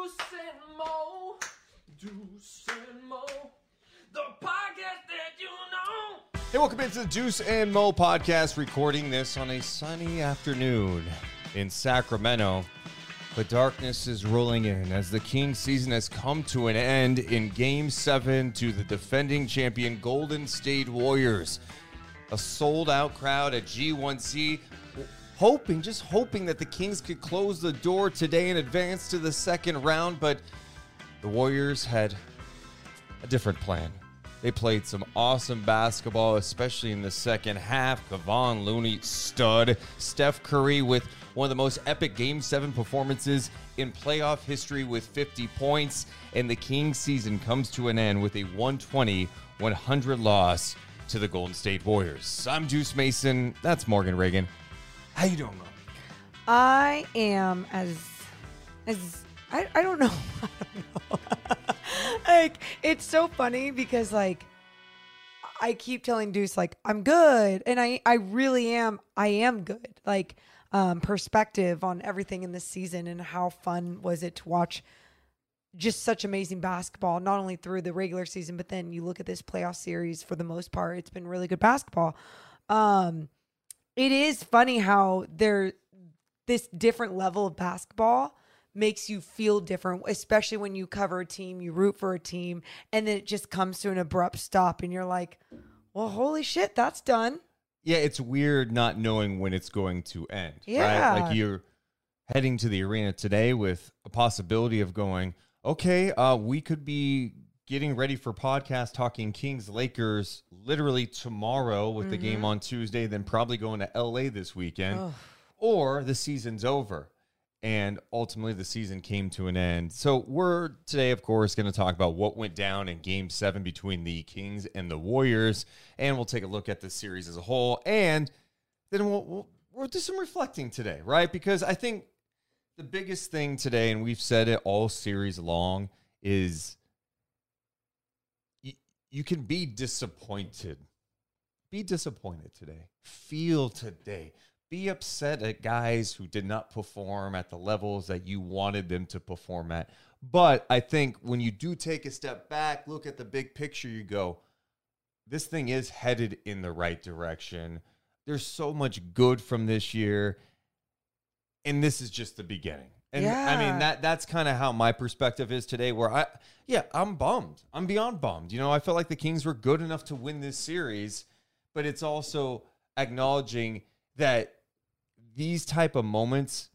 Deuce and Mo. Deuce and Mo. The podcast that you know. Hey, welcome into the Deuce and Mo podcast, recording this on a sunny afternoon in Sacramento. The darkness is rolling in as the Kings season has come to an end in game seven to the defending champion Golden State Warriors. A sold out crowd at G1C, hoping, just hoping that the Kings could close the door today and advance to the second round, but the Warriors had a different plan. They played some awesome basketball, especially in the second half. Kevon Looney, stud. Steph Curry with one of the most epic Game 7 performances in playoff history with 50 points. And the Kings season comes to an end with a 120 100 loss to the Golden State Warriors. I'm Deuce Mason. That's Morgan Ragan. How you doing, Mo? I am as as I, I don't know. I don't know. like it's so funny because like I keep telling Deuce like I'm good and I I really am I am good. Like um perspective on everything in this season and how fun was it to watch just such amazing basketball not only through the regular season but then you look at this playoff series for the most part it's been really good basketball. Um it is funny how there this different level of basketball makes you feel different, especially when you cover a team, you root for a team, and then it just comes to an abrupt stop, and you're like, well, holy shit, that's done. Yeah, it's weird not knowing when it's going to end. Yeah. Right? Like you're heading to the arena today with a possibility of going, okay, uh, we could be getting ready for podcast talking Kings Lakers literally tomorrow with the game mm-hmm. on Tuesday, then probably going to LA this weekend. Or the season's over. And ultimately, the season came to an end. So, we're today, of course, going to talk about what went down in game seven between the Kings and the Warriors. And we'll take a look at the series as a whole. And then we'll, we'll, we'll do some reflecting today, right? Because I think the biggest thing today, and we've said it all series long, is you can be disappointed. Be disappointed today. Feel today. Be upset at guys who did not perform at the levels that you wanted them to perform at. But I think when you do take a step back, look at the big picture, you go, this thing is headed in the right direction. There's so much good from this year. And this is just the beginning. And I mean that that's kind of how my perspective is today where I yeah, I'm bummed. I'm beyond bummed. You know, I felt like the Kings were good enough to win this series, but it's also acknowledging that these type of moments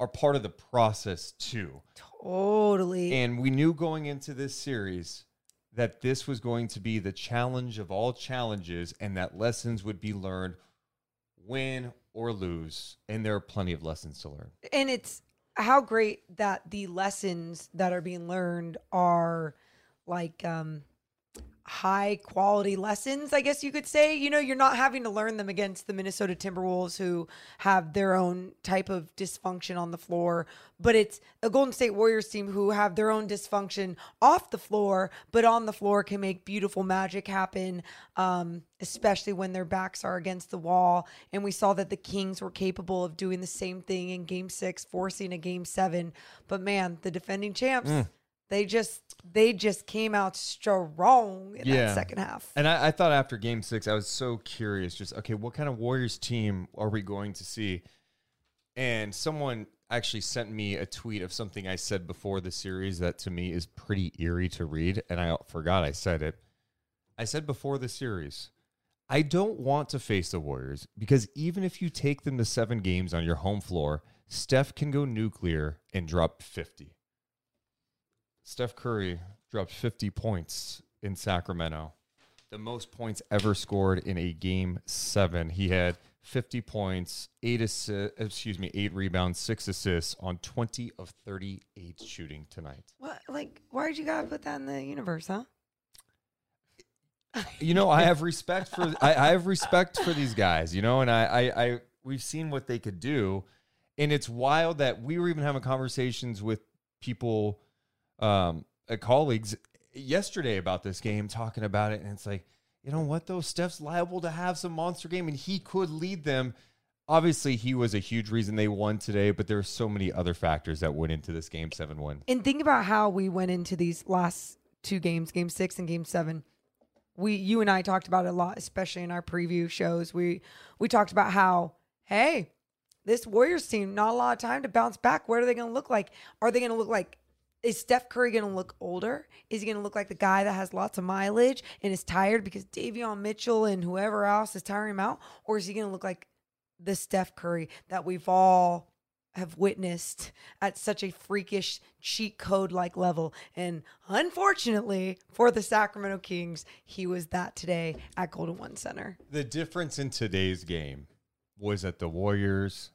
are part of the process too. Totally. And we knew going into this series that this was going to be the challenge of all challenges and that lessons would be learned win or lose. And there are plenty of lessons to learn. and it's how great that the lessons that are being learned are like um high quality lessons i guess you could say. You know you're not having to learn them against the minnesota timberwolves who have their own type of dysfunction on the floor but it's a golden state warriors team who have their own dysfunction off the floor but on the floor can make beautiful magic happen um, especially when their backs are against the wall. And we saw that the kings were capable of doing the same thing in game six forcing a game seven. But man the defending champs they just they just came out strong in Yeah. that second half. And I, I thought after game six, I was so curious, just okay, what kind of Warriors team are we going to see? And someone actually sent me a tweet of something I said before the series that to me is pretty eerie to read. And I forgot I said it. I said before the series, I don't want to face the Warriors because even if you take them to seven games on your home floor, Steph can go nuclear and drop 50. Steph Curry dropped 50 points in Sacramento, the most points ever scored in a game seven. He had 50 points, eight assi- excuse me, eight rebounds, six assists on 20 of 38 shooting tonight. What like why'd you gotta put that in the universe, huh? you know, I have respect for I, I have respect for these guys, you know, and I, I I we've seen what they could do, and it's wild that we were even having conversations with people, um, colleagues yesterday about this game, talking about it, and it's like, you know what though, Steph's liable to have some monster game, and he could lead them. Obviously, he was a huge reason they won today, but there are so many other factors that went into this game seven one. And think about how we went into these last two games, game six and game seven. We you and I talked about it a lot, especially in our preview shows. We we talked about how, hey, this Warriors team, not a lot of time to bounce back. What are they gonna look like? Are they gonna look like is Steph Curry going to look older? Is he going to look like the guy that has lots of mileage and is tired because Davion Mitchell and whoever else is tiring him out? Or is he going to look like the Steph Curry that we've all have witnessed at such a freakish cheat code like level? And unfortunately for the Sacramento Kings, he was that today at Golden One Center. The difference in today's game was that the Warriors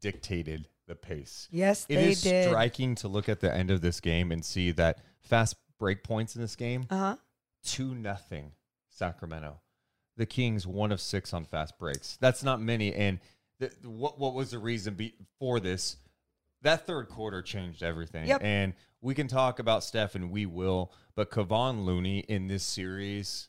dictated the pace. Yes, It is did. striking to look at the end of this game and see that fast break points in this game, Uh huh. two nothing Sacramento. The Kings one of six on fast breaks. That's not many. And the, what what was the reason be, for this? That third quarter changed everything. Yep. And we can talk about Steph, and we will. But Kevon Looney in this series,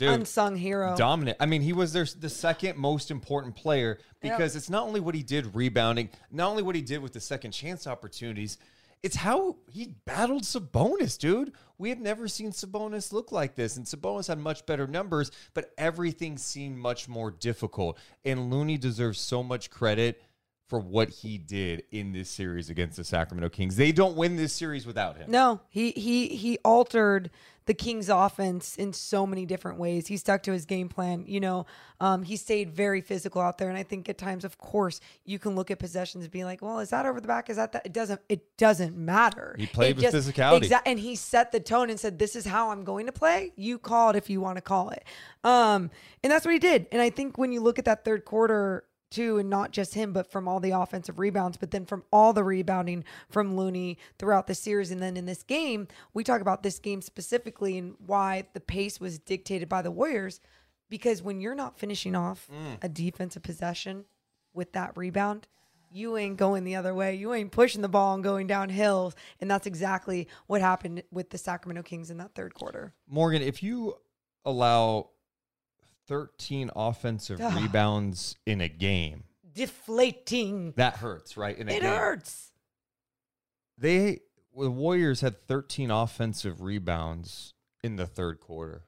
dude, Unsung hero. dominant. I mean, he was their the second most important player because it's not only what he did rebounding, not only what he did with the second chance opportunities, it's how he battled Sabonis, dude. We had never seen Sabonis look like this, and Sabonis had much better numbers, but everything seemed much more difficult. And Looney deserves so much credit for what he did in this series against the Sacramento Kings. They don't win this series without him. No, he he he altered the Kings' offense in so many different ways. He stuck to his game plan. You know, um, he stayed very physical out there, and I think at times, of course, you can look at possessions and be like, "Well, is that over the back? Is that that?" It doesn't. It doesn't matter. He played It with physicality. exa- and he set the tone and said, "This is how I'm going to play. You call it if you want to call it." Um, and that's what he did. And I think when you look at that third quarter too, and not just him, but from all the offensive rebounds, but then from all the rebounding from Looney throughout the series. And then in this game, we talk about this game specifically and why the pace was dictated by the Warriors. Because when you're not finishing off mm. a defensive possession with that rebound, you ain't going the other way. You ain't pushing the ball and going downhill. And that's exactly what happened with the Sacramento Kings in that third quarter. Morgan, if you allow 13 offensive Ugh. rebounds in a game, Deflating. that hurts, right? In a It game. hurts. They the Warriors had 13 offensive rebounds in the third quarter.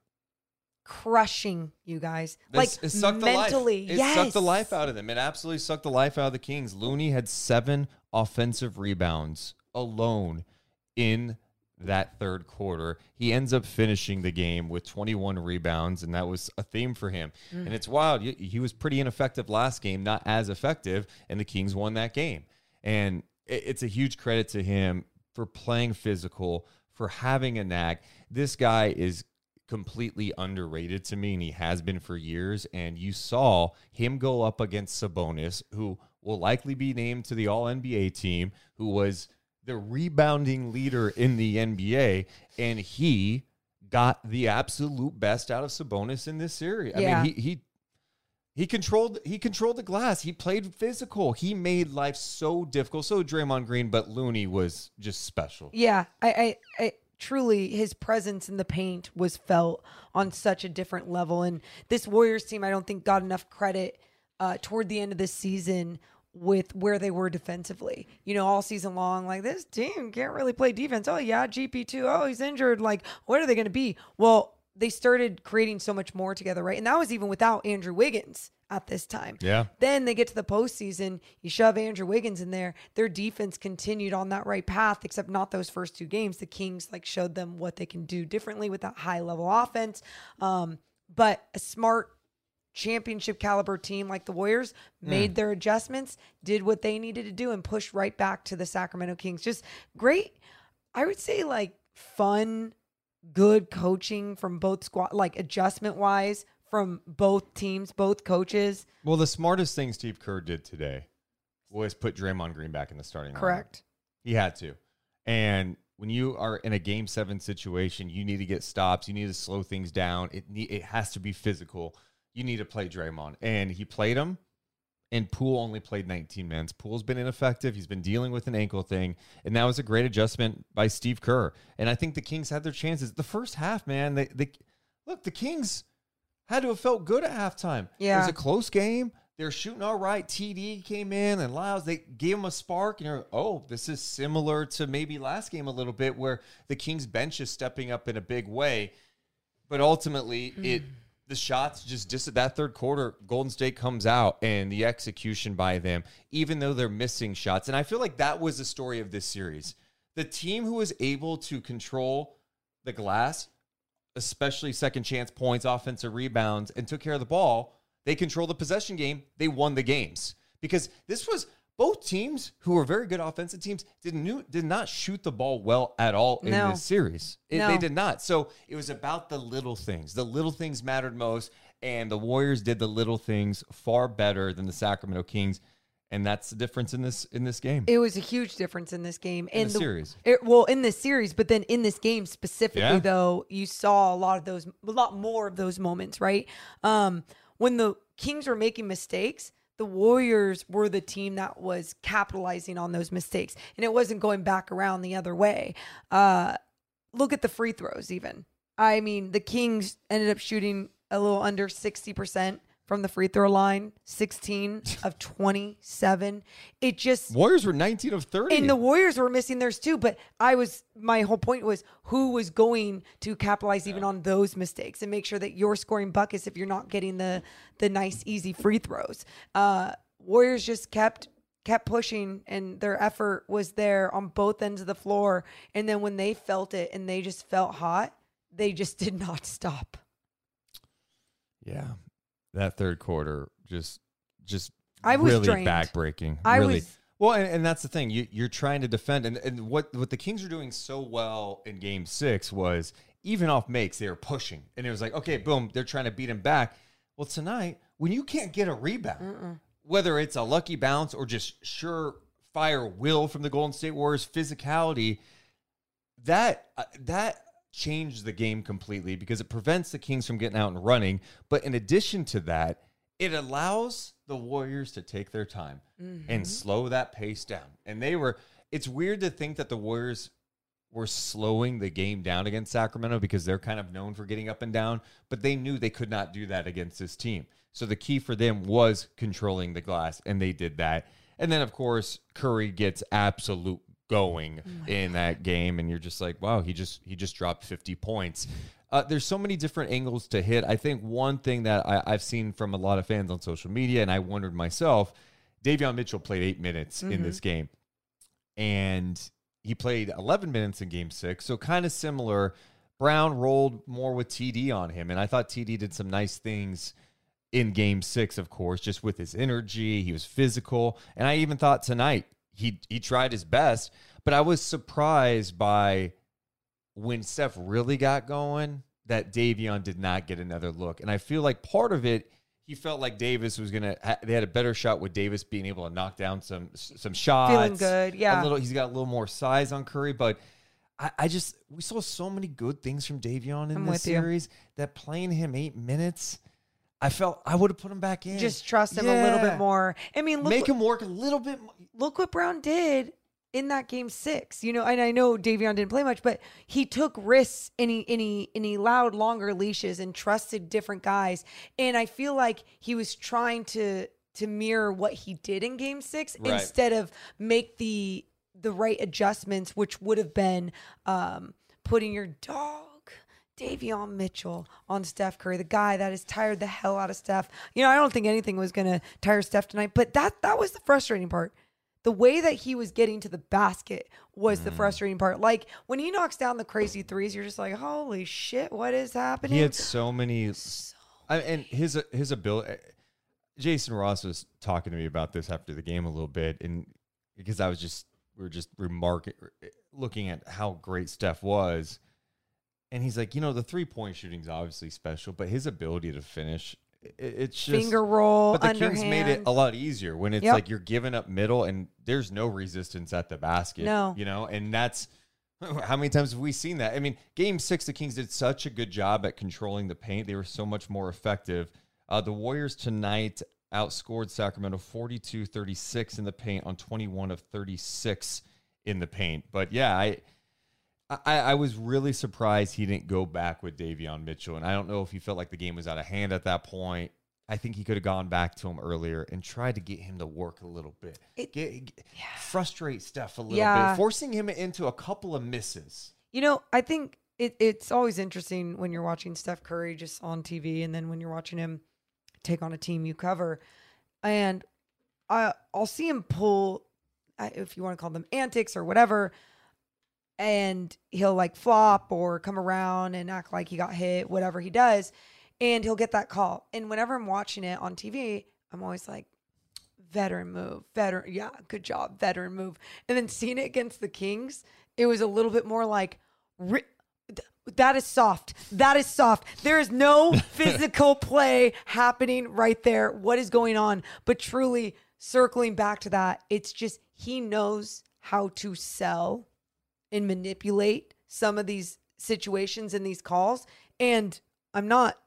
Crushing you guys. This- like it sucked mentally. the life. It yes. sucked the life out of them. It absolutely sucked the life out of the Kings. Looney had seven offensive rebounds alone in that third quarter. He ends up finishing the game with 21 rebounds, and that was a theme for him. Mm. And it's wild. He- He was pretty ineffective last game, not as effective, and the Kings won that game. And it's a huge credit to him for playing physical, for having a knack. This guy is completely underrated to me, and he has been for years. And you saw him go up against Sabonis, who will likely be named to the All NBA team, who was the rebounding leader in the NBA, and he got the absolute best out of Sabonis in this series. Yeah. I mean, he he he controlled he controlled the glass. He played physical. He made life so difficult. So Draymond Green, but Looney was just special. Yeah, I, I, I truly his presence in the paint was felt on such a different level. And this Warriors team, I don't think got enough credit uh, toward the end of this season with where they were defensively. You know, all season long, like this team can't really play defense. Oh yeah, GP two. Oh, he's injured. Like, what are they going to be? Well, they started creating so much more together, right? And that was even without Andrew Wiggins at this time. Yeah. Then they get to the postseason. You shove Andrew Wiggins in there. Their defense continued on that right path, except not those first two games. The Kings like showed them what they can do differently with that high level offense. Um, but a smart championship caliber team like the Warriors mm. made their adjustments, did what they needed to do, and pushed right back to the Sacramento Kings. Just great. I would say like fun, good coaching from both squad, like adjustment wise from both teams, both coaches. Well, the smartest thing Steve Kerr did today was put Draymond Green back in the starting lineup. Correct. He had to. And when you are in a game seven situation, you need to get stops. You need to slow things down. It it has to be physical. You need to play Draymond, and he played him. And Poole only played 19 minutes. Poole's been ineffective. He's been dealing with an ankle thing, and that was a great adjustment by Steve Kerr. And I think the Kings had their chances. The first half, man, they, they look the Kings had to have felt good at halftime. it Yeah. was a close game. They're shooting all right. TD came in and Lyles, they gave him a spark. And you're, oh, this is similar to maybe last game a little bit where the Kings bench is stepping up in a big way. But ultimately, it mm. The shots just dis- that third quarter, Golden State comes out and the execution by them, even though they're missing shots. And I feel like that was the story of this series. The team who was able to control the glass, especially second chance points, offensive rebounds, and took care of the ball, they controlled the possession game. They won the games because this was both teams who were very good offensive teams did new, did not shoot the ball well at all in No. this series. It- No. They did not. So it was about the little things. The little things mattered most, and the Warriors did the little things far better than the Sacramento Kings, and that's the difference in this in this game. It was a huge difference in this game. In and the series. It, well, in this series, but then in this game specifically, Yeah. though, you saw a lot of those, a lot more of those moments, right? Um, when the Kings were making mistakes, the Warriors were the team that was capitalizing on those mistakes, and it wasn't going back around the other way. Uh, look at the free throws, even. I mean, the Kings ended up shooting a little under 60% from the free throw line, 16 of 27. It just Warriors were 19 of 30. and the Warriors were missing theirs too. But I was my whole point was who was going to capitalize even on those mistakes and make sure that you're scoring buckets if you're not getting the the nice easy free throws. Uh, Warriors just kept kept pushing and their effort was there on both ends of the floor. And then when they felt it and they just felt hot, they just did not stop. Yeah. That third quarter just just I was really drained. backbreaking. I really. was- well, and, and that's the thing. You you're trying to defend and, and what what the Kings are doing so well in game six was even off makes, they were pushing. And it was like, okay, boom, they're trying to beat him back. Well, tonight, when you can't get a rebound, whether it's a lucky bounce or just sure fire will from the Golden State Warriors physicality, that uh, that changed the game completely because it prevents the Kings from getting out and running. But in addition to that, it allows the Warriors to take their time and mm-hmm. slow that pace down. And they were. It's weird to think that the Warriors were slowing the game down against Sacramento because they're kind of known for getting up and down, but they knew they could not do that against this team. So the key for them was controlling the glass, and they did that. And then, of course, Curry gets absolute going in that game, and you're just like, wow, he just he just dropped 50 points. Uh, there's so many different angles to hit. I think one thing that I, I've seen from a lot of fans on social media, and I wondered myself, Davion Mitchell played eight minutes in this game and he played 11 minutes in game six. So kind of similar. Brown rolled more with TD on him. And I thought TD did some nice things in game six, of course, just with his energy. He was physical. And I even thought tonight he, he tried his best. But I was surprised by when Steph really got going that Davion did not get another look. And I feel like part of it, he felt like Davis was gonna. They had a better shot with Davis being able to knock down some some shots. Feeling good, yeah. A little. He's got a little more size on Curry, but I, I just we saw so many good things from Davion in I'm this with you. series that playing him eight minutes, I felt I would have put him back in. Just trust him a little Yeah. bit more. I mean, look Make him work a little bit. mo- look what Brown did in that game six. You know, and I know Davion didn't play much, but he took risks and he and he and he allowed longer leashes and trusted different guys. And I feel like he was trying to to mirror what he did in game 6 Right. instead of make the the right adjustments which would have been um putting your dog Davion Mitchell on Steph Curry, the guy that has tired the hell out of Steph. You know, I don't think anything was going to tire Steph tonight, but that that was the frustrating part. The way that he was getting to the basket was Mm. the frustrating part. Like when he knocks down the crazy threes, you're just like, "Holy shit, what is happening?" He had so many, I, and his his ability. Jason Ross was talking to me about this after the game a little bit, and because I was just we were just remarking, looking at how great Steph was, and he's like, you know, the three point shooting is obviously special, but his ability to finish, it, it's just Finger roll, But the underhand. Kings made it a lot easier when it's Yep. like you're giving up middle and there's no resistance at the basket. No. you know, and that's how many times have we seen that? I mean, game six, the Kings did such a good job at controlling the paint. They were so much more effective. Uh, the Warriors tonight outscored Sacramento 42 36 in the paint on 21 of 36 in the paint. But yeah, I. I, I was really surprised he didn't go back with Davion Mitchell. And I don't know if he felt like the game was out of hand at that point. I think he could have gone back to him earlier and tried to get him to work a little bit. It- get, get- frustrate Steph a little Yeah. bit, forcing him into a couple of misses. You know, I think it, it's always interesting when you're watching Steph Curry just on TV, and then when you're watching him take on a team you cover, and I, I'll see him pull, if you want to call them antics or whatever, and he'll like flop or come around and act like he got hit, whatever he does, and he'll get that call. And whenever I'm watching it on TV, I'm always like, veteran move, veteran, yeah, good job, veteran move. And then seeing it against the Kings, it was a little bit more like, ri- that is soft. That is soft. There is no physical play happening right there. What is going on? But truly, circling back to that, it's just he knows how to sell and manipulate some of these situations and these calls. And I'm not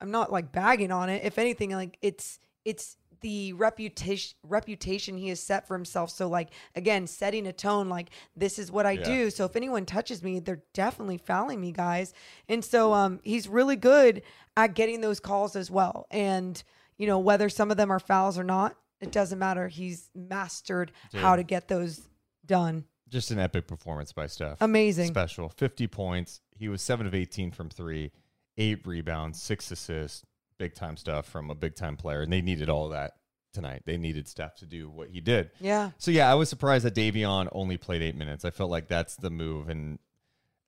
I'm not like bagging on it. If anything, like it's it's the reputation reputation he has set for himself. So like again, setting a tone like this is what I Yeah. do. So if anyone touches me, they're definitely fouling me, guys. And so um he's really good at getting those calls as well. And you know, whether some of them are fouls or not, it doesn't matter. He's mastered how to get those done. Just an epic performance by Steph. Amazing. Special. 50 points. He was 7 of 18 from three, eight rebounds, six assists. Big time stuff from a big time player. And they needed all of that tonight. They needed Steph to do what he did. Yeah. So yeah, I was surprised that Davion only played eight minutes. I felt like that's the move, and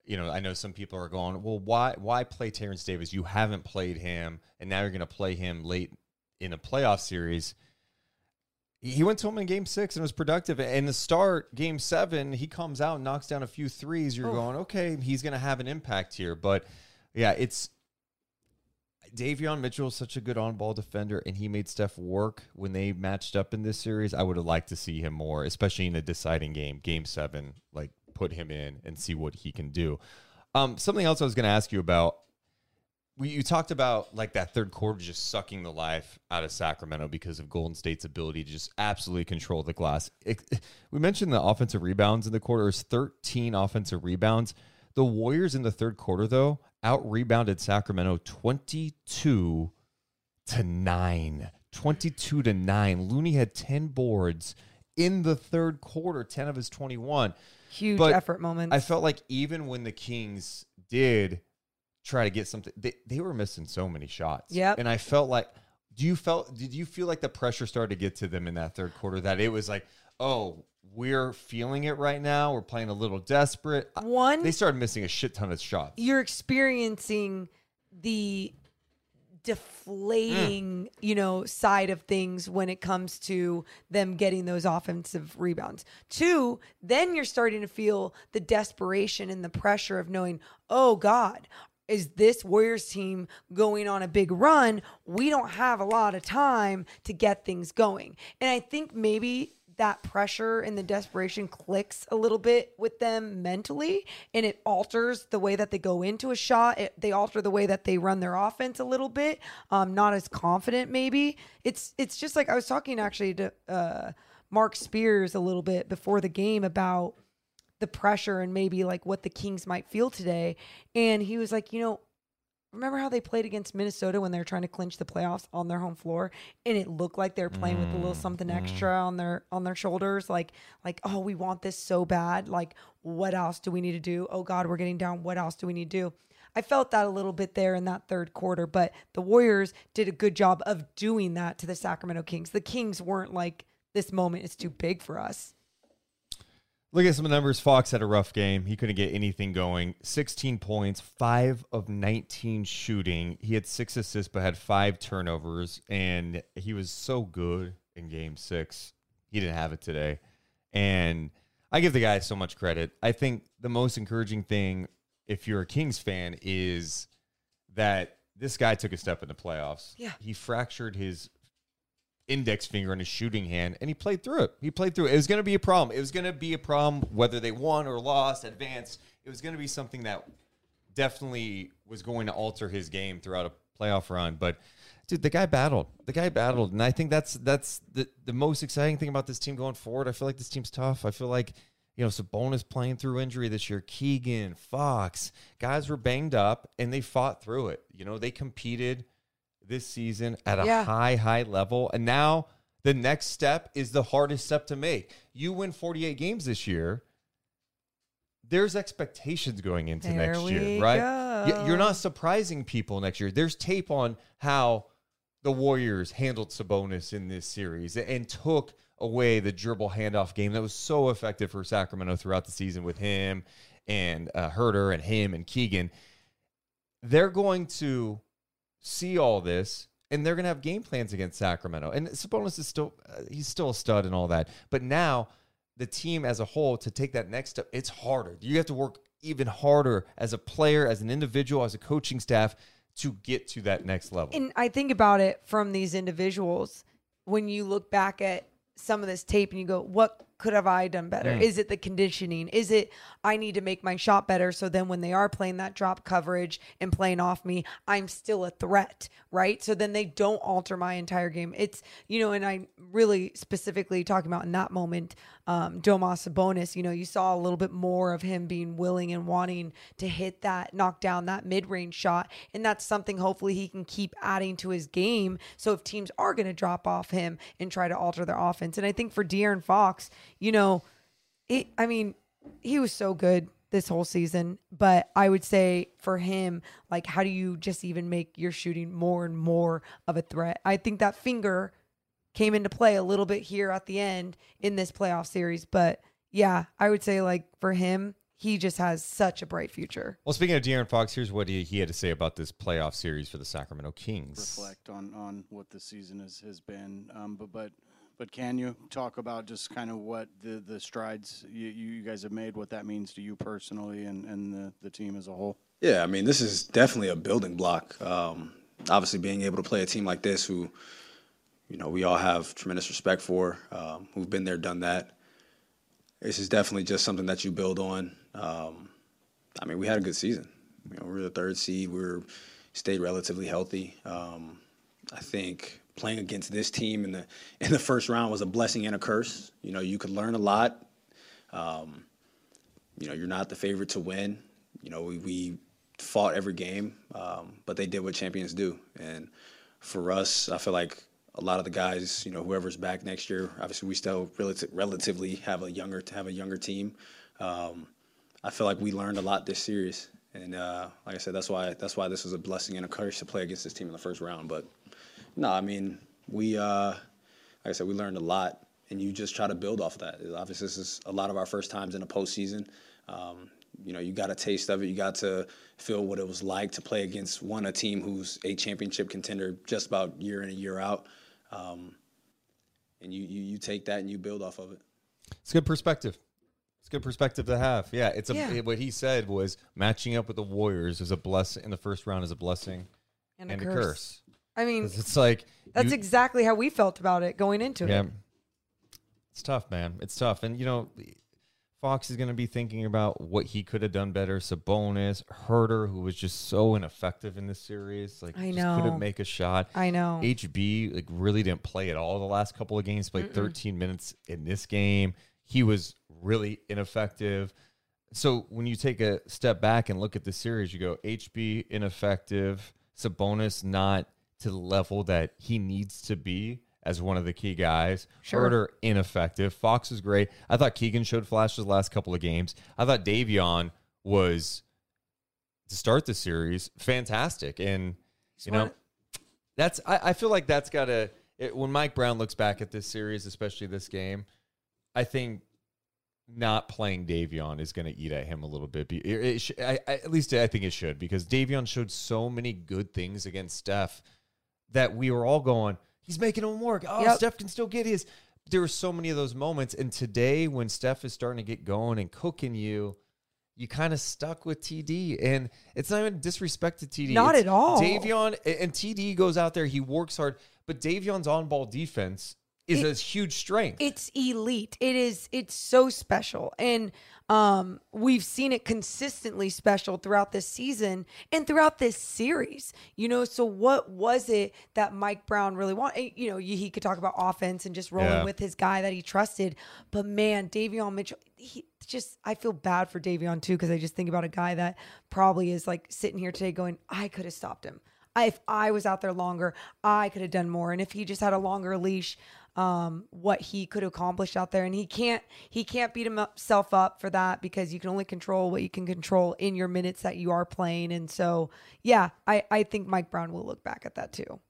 you know, I know some people are going, "Well, why why play Terrence Davis? You haven't played him, and now you're going to play him late in a playoff series." He went to him in Game Six and was productive. And the start, Game Seven, he comes out and knocks down a few threes. You're Oof. going, "Okay, he's going to have an impact here." But yeah, it's Davion Mitchell is such a good on ball defender, and he made Steph work when they matched up in this series. I would have liked to see him more, especially in a deciding game, game seven, like put him in and see what he can do. Um, something else I was going to ask you about. We, you talked about like that third quarter just sucking the life out of Sacramento because of Golden State's ability to just absolutely control the glass. It, we mentioned the offensive rebounds in the quarter. It was 13 offensive rebounds. The Warriors in the third quarter, though, out rebounded Sacramento 22 to 9. 22 to 9. Looney had 10 boards in the third quarter, 10 of his 21. Huge But effort moments. I felt like even when the Kings did try to get something, they, they were missing so many shots. Yep. And I felt like, do you felt, did you feel like the pressure started to get to them in that third quarter that it was like, oh, we're feeling it right now. We're playing a little desperate. One, They started missing a shit ton of shots. you're experiencing the deflating, mm. you know, side of things when it comes to them getting those offensive rebounds. Two, then you're starting to feel the desperation and the pressure of knowing, oh God, is this Warriors team going on a big run? We don't have a lot of time to get things going. And I think maybe that pressure and the desperation clicks a little bit with them mentally and it alters the way that they go into a shot it, they alter the way that they run their offense a little bit um not as confident maybe it's it's just like i was talking actually to uh marc spears a little bit before the game about the pressure and maybe like what the kings might feel today and he was like you know remember how they played against Minnesota when they were trying to clinch the playoffs on their home floor, and it looked like they were playing with a little mm, something mm. extra on their on their shoulders, like like oh we want this so bad, like what else do we need to do? Oh God, we're getting down. What else do we need to do? I felt that a little bit there in that third quarter, but the Warriors did a good job of doing that to the Sacramento Kings. The Kings weren't like this moment is too big for us. Look at some of the numbers. Fox had a rough game. He couldn't get anything going. 16 points, 5 of 19 shooting. He had 6 assists but had 5 turnovers and he was so good in game 6. He didn't have it today. And I give the guy so much credit. I think the most encouraging thing if you're a Kings fan is that this guy took a step in the playoffs. Yeah. He fractured his index finger in his shooting hand and he played through it. He played through it. It was going to be a problem. It was going to be a problem whether they won or lost, advanced. It was going to be something that definitely was going to alter his game throughout a playoff run. But dude, the guy battled. The guy battled, and I think that's that's the the most exciting thing about this team going forward. I feel like this team's tough. I feel like you know Sabonis playing through injury this year. Keegan, Fox, guys were banged up, and they fought through it. You know, they competed this season at a Yeah. high, high level. And now the next step is the hardest step to make. You win 48 games this year. There's expectations going into There next year, right? Y- You're not surprising people next year. There's tape on how the Warriors handled Sabonis in this series and took away the dribble handoff game that was so effective for Sacramento throughout the season with him and uh, Huerter and him and Keegan. They're going to see all this and they're going to have game plans against Sacramento. And Sabonis is still uh, he's still a stud and all that. But now the team as a whole to take that next step, it's harder. You have to work even harder as a player, as an individual, as a coaching staff to get to that next level. And I think about it from these individuals when you look back at some of this tape and you go, what could have I done better? Mm. Is it the conditioning? Is it I need to make my shot better so then when they are playing that drop coverage and playing off me, I'm still a threat, right? So then they don't alter my entire game. It's, you know, and I really specifically talking about in that moment, um, Domas Sabonis, you know, you saw a little bit more of him being willing and wanting to hit that, knock down that mid range shot. And that's something hopefully he can keep adding to his game. So if teams are going to drop off him and try to alter their offense. And I think for De'Aaron Fox, you know, it, I mean, he was so good this whole season, but I would say for him, like, how do you just even make your shooting more and more of a threat? I think that finger came into play a little bit here at the end in this playoff series, but yeah, I would say like for him, he just has such a bright future. well, speaking of De'Aaron Fox, here's what he, he had to say about this playoff series for the Sacramento Kings. reflect on, on what the season has, has been. Um, but but but can you talk about just kind of what the, the strides you, you guys have made, what that means to you personally and, and the, the team as a whole? Yeah, I mean, this is definitely a building block. Um, obviously, being able to play a team like this, who, you know, we all have tremendous respect for, um, who've been there, done that. This is definitely just something that you build on. Um, I mean, we had a good season. You know, we were the third seed. We were stayed relatively healthy. Um, I think playing against this team in the in the first round was a blessing and a curse. You know, you could learn a lot. Um, you know, you're not the favorite to win. You know, we, we fought every game, um, but they did what champions do. And for us, I feel like a lot of the guys, you know, whoever's back next year, obviously we still relati- relatively have a younger have a younger team. Um, I feel like we learned a lot this series, and uh, like I said, that's why that's why this was a blessing and a curse to play against this team in the first round. But no, I mean, we uh, like I said, we learned a lot, and you just try to build off of that. Obviously, this is a lot of our first times in a postseason. Um, you know, you got a taste of it. You got to feel what it was like to play against one a team who's a championship contender just about year in and year out. Um, and you, you you take that and you build off of it. It's good perspective. It's good perspective to have. Yeah, it's a Yeah. what he said was matching up with the Warriors is a blessing in the first round is a blessing And, and, a, a curse. curse. I mean, It's like that's you- exactly how we felt about it going into it. yeah. it. It's tough, man. It's tough, and you know, Fox is going to be thinking about what he could have done better. Sabonis, Huerter, who was just so ineffective in this series, like I just know. couldn't make a shot. I know. HB like really didn't play at all the last couple of games. Played 13 minutes in this game. He was really ineffective. so when you take a step back and look at the series, you go HB ineffective, Sabonis not to the level that he needs to be as one of the key guys. Sure. Huerter ineffective. Fox is great. I thought Keegan showed flashes last couple of games. I thought Davion was to start the series fantastic, and you know that's I, I feel like that's got to when Mike Brown looks back at this series, especially this game. I think not playing Davion is going to eat at him a little bit. It- it sh- I, I, at least I think it should because Davion showed so many good things against Steph that we were all going, he's making him work. Oh, Yep. Steph can still get his. There were so many of those moments, and today when Steph is starting to get going and cooking you. You kind of stuck with TD, and it's not even disrespect to TD. Not It's at all. Davion and TD goes out there, he works hard, but Davion's on-ball defense is It- a huge strength. it's elite. It is it's so special. And um we've seen it consistently special throughout this season and throughout this series. You know, so what was it that Mike Brown really wanted? You know, he could talk about offense and just rolling Yeah. with his guy that he trusted. But man, Davion Mitchell, he just I feel bad for Davion too because I just think about a guy that probably is like sitting here today going, I could have stopped him. I, if I was out there longer, I could have done more. And if he just had a longer leash, um, what he could accomplish out there, and he can't, he can't beat himself up for that because you can only control what you can control in your minutes that you are playing. And so, yeah, I, I think Mike Brown will look back at that too.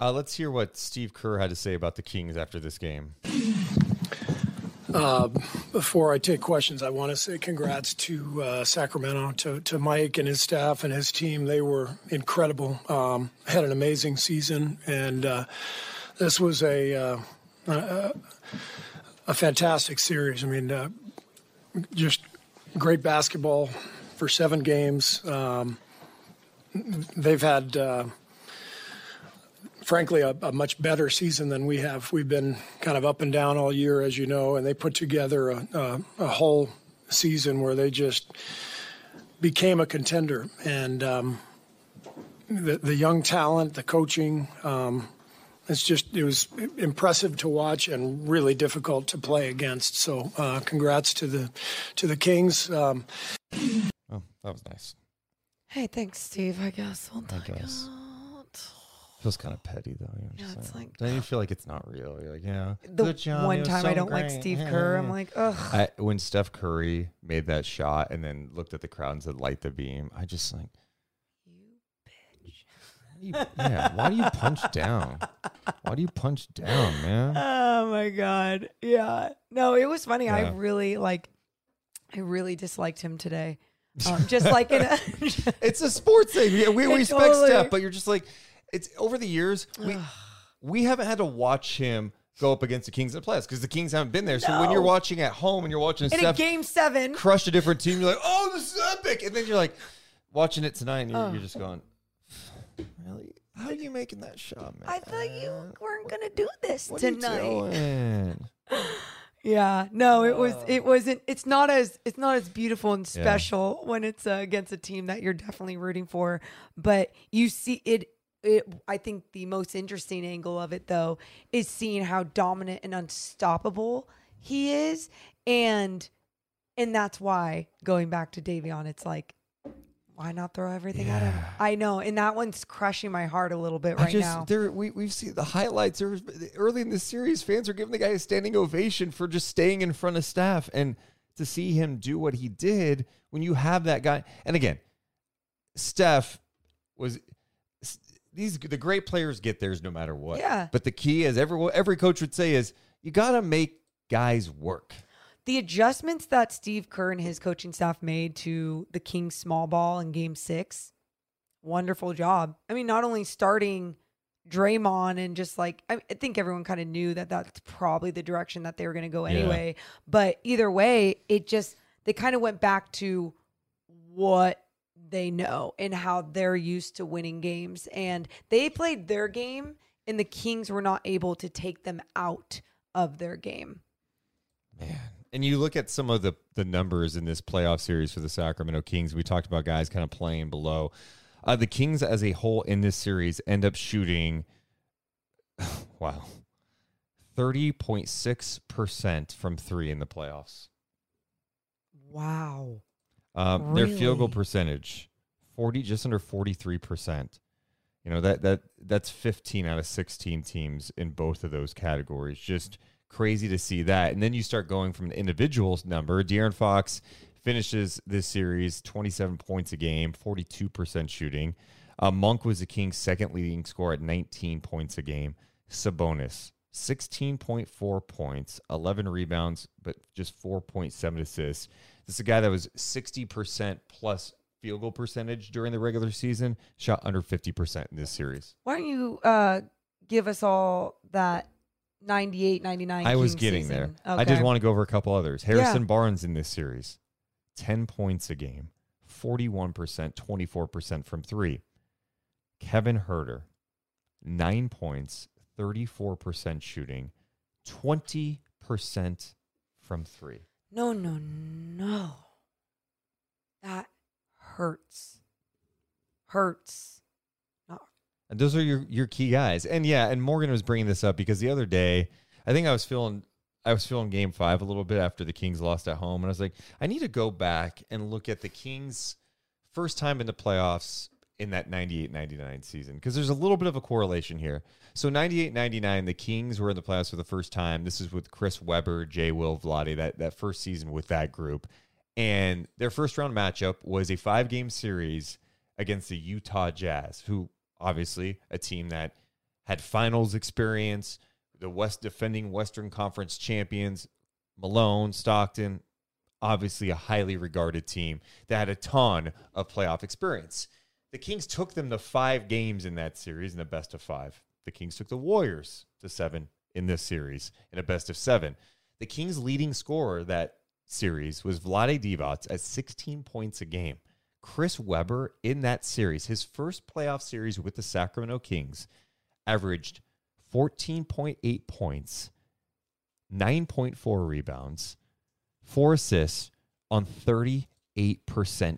Uh, let's hear what Steve Kerr had to say about the Kings after this game. Before I take questions, I want to say congrats to uh, Sacramento, to, to Mike and his staff and his team. They were incredible. Um, had an amazing season, and uh, this was a, uh, a a fantastic series. I mean, uh, just great basketball for seven games. Um, they've had. Uh, frankly, a, a much better season than we have. We've been kind of up and down all year, as you know, and they put together a, a, a whole season where they just became a contender. And um, the, the young talent, the coaching, um, it's just it was impressive to watch and really difficult to play against. So, uh, congrats to the to the Kings. Um, Oh, that was nice. Hey, thanks, Steve. I guess. Oh I guess. God. Feels kind of petty though. You're Yeah, just it's like, like- don't you feel like it's not real? You're like, yeah. The good job, one it was time I don't like great. Steve Kerr, I'm like, ugh. I, when Steph Curry made that shot and then looked at the crowd and said, "Light the beam," I just like, you yeah, why do you punch down? Why do you punch down, man? Oh my god. Yeah. No, it was funny. I really like I really disliked him today. Um, just like in a It's a sports thing. Yeah, we, we respect totally- Steph, but you're just like, it's over the years. We we haven't had to watch him go up against the Kings in the playoffs because the Kings haven't been there. So when you're watching at home and you're watching in a game seven. crush a different team, you're like, oh, this is epic. And then you're like, watching it tonight, and you're, you're just going, really? How are you making that shot, man? I thought you weren't gonna do this What tonight. Yeah, no, it was. It wasn't. It's not as. It's not as beautiful and Yeah. special when it's uh, against a team that you're definitely rooting for. But you see it. It. I think the most interesting angle of it, though, is seeing how dominant and unstoppable he is, and and that's why going back to Davion, it's like. Why not throw everything at him? I know, and that one's crushing my heart a little bit I right just, now. There, we we've seen the highlights. There was, early in the series, fans are giving the guy a standing ovation for just staying in front of Steph, and to see him do what he did when you have that guy. And again, Steph was these the great players get theirs no matter what. Yeah. But the key, as every every coach would say, is you got to make guys work. The adjustments that Steve Kerr and his coaching staff made to the Kings small ball in game six, wonderful job. I mean, not only starting Draymond and just like, I, think everyone kind of knew that that's probably the direction that they were going to go Yeah. anyway. But either way, it just, they kind of went back to what they know and how they're used to winning games. And they played their game, and the Kings were not able to take them out of their game. Man. And you look at some of the the numbers in this playoff series for the Sacramento Kings. We talked about guys kind of playing below. Uh, the Kings as a whole in this series end up shooting, wow, thirty point six percent from three in the playoffs. Wow. Um, Their field goal percentage, forty, just under forty three percent. You know that that that's fifteen out of sixteen teams in both of those categories. Just crazy to see that. And then you start going from the individuals number. De'Aaron Fox finishes this series twenty seven points a game, forty two percent shooting. Uh, Monk was the Kings' second leading scorer at nineteen points a game. Sabonis. 16.4 points, 11 rebounds, but just 4.7 assists. This is a guy that was 60% plus field goal percentage during the regular season, shot under 50% in this series. Why don't you uh, give us all that 98, 99 I was Kings getting season? there. I just want to go over a couple others. Harrison Barnes in this series, 10 points a game, 41%, 24% from three. Kevin Huerter, nine points, 34% shooting, 20% from three. No, no, no. That hurts. Hurts. And those are your your key guys. And yeah, and Morgan was bringing this up because the other day, I think I was feeling I was feeling game 5 a little bit after the Kings lost at home and I was like, I need to go back and look at the Kings first time in the playoffs in that 98-99 season because there's a little bit of a correlation here. So 98-99 the Kings were in the playoffs for the first time. This is with Chris Webber, Jay Will Vlade that that first season with that group. And their first round matchup was a five game series against the Utah Jazz, who obviously a team that had finals experience, the West defending Western Conference champions, Malone, Stockton, obviously a highly regarded team that had a ton of playoff experience. The Kings took them to five games in that series in a best of five. The Kings took the Warriors to seven in this series in a best of seven. The Kings' leading scorer that series was Vlade Divac at 16 points a game. Chris Webber in that series, his first playoff series with the Sacramento Kings, averaged 14.8 points, 9.4 rebounds, four assists on 38%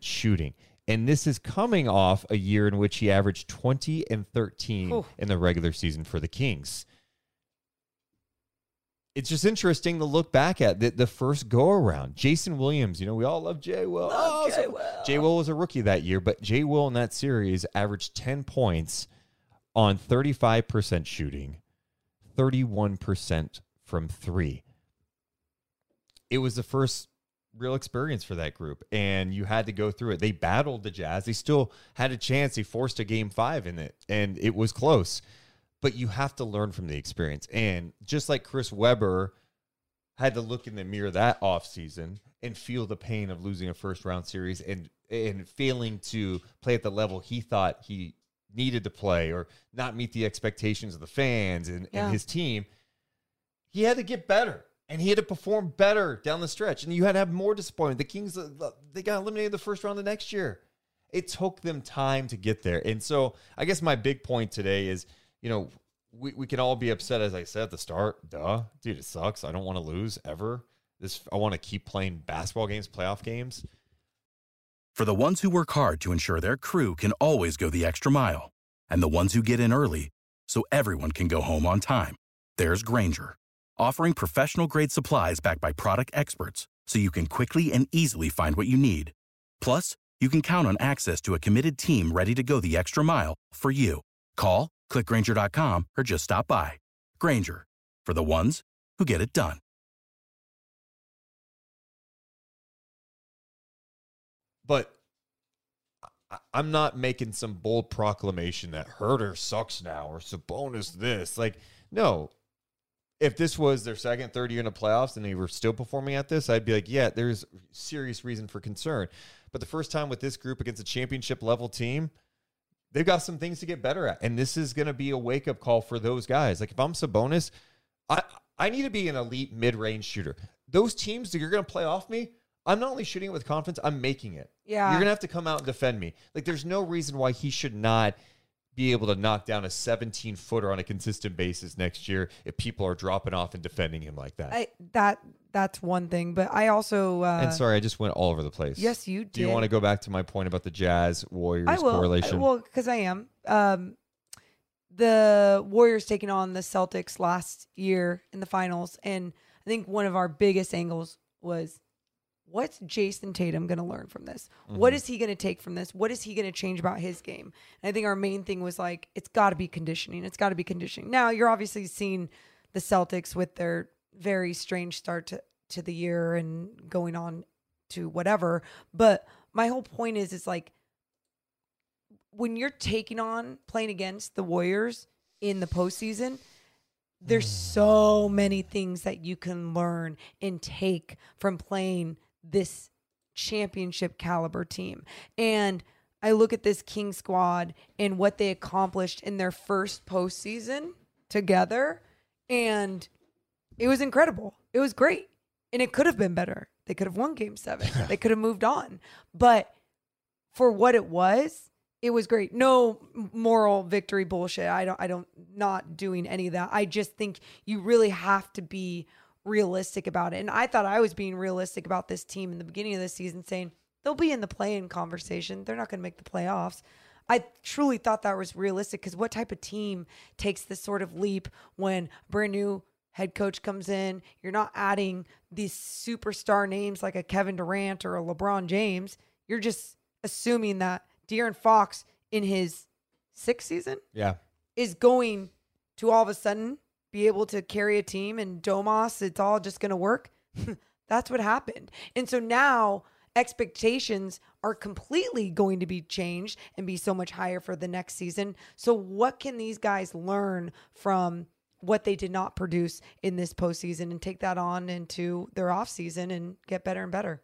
shooting. And this is coming off a year in which he averaged 20 and 13 Whew. in the regular season for the Kings. It's just interesting to look back at the, the first go around. Jason Williams, you know, we all love Jay Will. Oh, so- Jay Will was a rookie that year, but Jay Will in that series averaged 10 points on 35% shooting, 31% from three. It was the first real experience for that group, and you had to go through it. They battled the Jazz. They still had a chance. They forced a game five in it, and it was close. But you have to learn from the experience. And just like Chris Webber had to look in the mirror that offseason and feel the pain of losing a first round series and and failing to play at the level he thought he needed to play or not meet the expectations of the fans and, Yeah. and his team. He had to get better and he had to perform better down the stretch. And you had to have more disappointment. The Kings, uh, they got eliminated the first round the next year. It took them time to get there. And so I guess my big point today is, you know, we, we can all be upset, as I said at the start. Duh. Dude, it sucks. I don't want to lose ever. This I want to keep playing basketball games, playoff games. For the ones who work hard to ensure their crew can always go the extra mile, and the ones who get in early so everyone can go home on time, there's Grainger, offering professional grade supplies backed by product experts so you can quickly and easily find what you need. Plus, you can count on access to a committed team ready to go the extra mile for you. Call, clickgrainger.com, or just stop by. Grainger, for the ones who get it done. but I'm not making some bold proclamation that Huerter sucks now or Sabonis this. Like, no. If this was their second, third year in the playoffs and they were still performing at this, I'd be like, yeah, there's serious reason for concern. But the first time with this group against a championship level team, they've got some things to get better at. And this is going to be a wake up call for those guys. Like, if I'm Sabonis, I, I need to be an elite mid range shooter. Those teams that you're going to play off me, I'm not only shooting it with confidence, I'm making it. Yeah. You're going to have to come out and defend me. Like, there's no reason why he should not be able to knock down a 17 footer on a consistent basis next year if people are dropping off and defending him like that. I that that's one thing, but I also uh, and sorry, I just went all over the place. Yes, you Do Do you want to go back to my point about the Jazz Warriors I will. correlation? I, well, because I am. Um, the Warriors taking on the Celtics last year in the finals, and I think one of our biggest angles was what's Jayson Tatum going to learn from this? What is he going to take from this? What is he going to change about his game? And I think our main thing was like, it's got to be conditioning. It's got to be conditioning. Now, you're obviously seeing the Celtics with their very strange start to, to the year and going on to whatever. But my whole point is, is like, when you're taking on playing against the Warriors in the postseason, there's so many things that you can learn and take from playing this championship caliber team. And I look at this King squad and what they accomplished in their first postseason together, and it was incredible. It was great. And it could have been better. They could have won game seven. they could have moved on. But for what it was, it was great. No moral victory bullshit. I don't I don't not doing any of that. I just think you really have to be realistic about it. And I thought I was being realistic about this team in the beginning of the season saying they'll be in the play-in conversation. They're not going to make the playoffs. I truly thought that was realistic because what type of team takes this sort of leap when a brand new head coach comes in? You're not adding these superstar names like a Kevin Durant or a LeBron James. You're just assuming that De'Aaron Fox in his sixth season Yeah. is going to all of a sudden be able to carry a team and Domas, it's all just going to work. That's what happened. And so now expectations are completely going to be changed and be so much higher for the next season. So, what can these guys learn from what they did not produce in this postseason and take that on into their offseason and get better and better?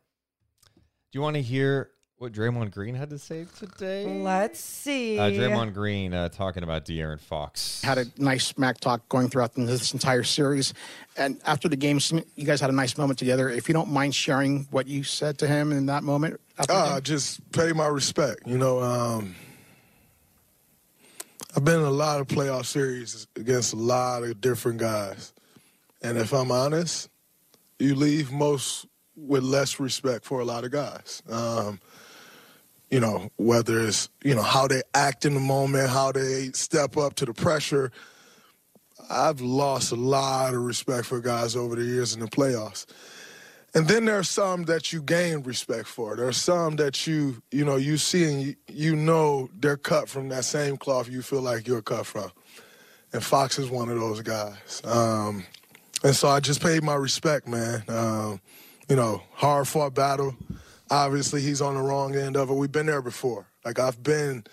Do you want to hear what Draymond Green had to say today? Let's see. Uh, Draymond Green uh, talking about De'Aaron Fox. had a nice smack talk going throughout this entire series. And after the game, you guys had a nice moment together. If you don't mind sharing what you said to him in that moment. After the Uh, just pay my respect. You know, um, I've been in a lot of playoff series against a lot of different guys. And if I'm honest, you leave most with less respect for a lot of guys. Um, you know, whether it's, you know, how they act in the moment, how they step up to the pressure. I've lost a lot of respect for guys over the years in the playoffs. And then there are some that you gain respect for. There are some that you, you know, you see and you, you know they're cut from that same cloth you feel like you're cut from. And Fox is one of those guys. Um, and so I just paid my respect, man. Um, you know, hard fought battle. Obviously, he's on the wrong end of it. We've been there before. Like I've been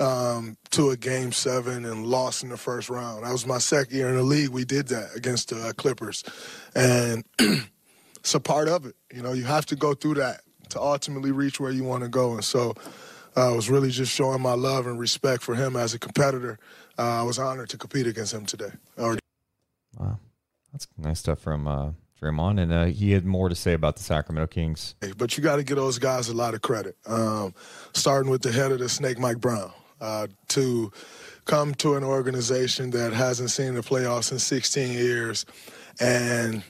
um, to a game seven and lost in the first round. That was my second year in the league. We did that against the uh, Clippers, and it's a part of it. You know, you have to go through that to ultimately reach where you want to go. And so uh, I was really just showing my love and respect for him as a competitor. Uh, I was honored to compete against him today. Wow. That's nice stuff from uh, Draymond. And uh, he had more to say about the Sacramento Kings. but you got to give those guys a lot of credit. Um, starting with the head of the snake, Mike Brown, uh, to come to an organization that hasn't seen the playoffs in 16 years and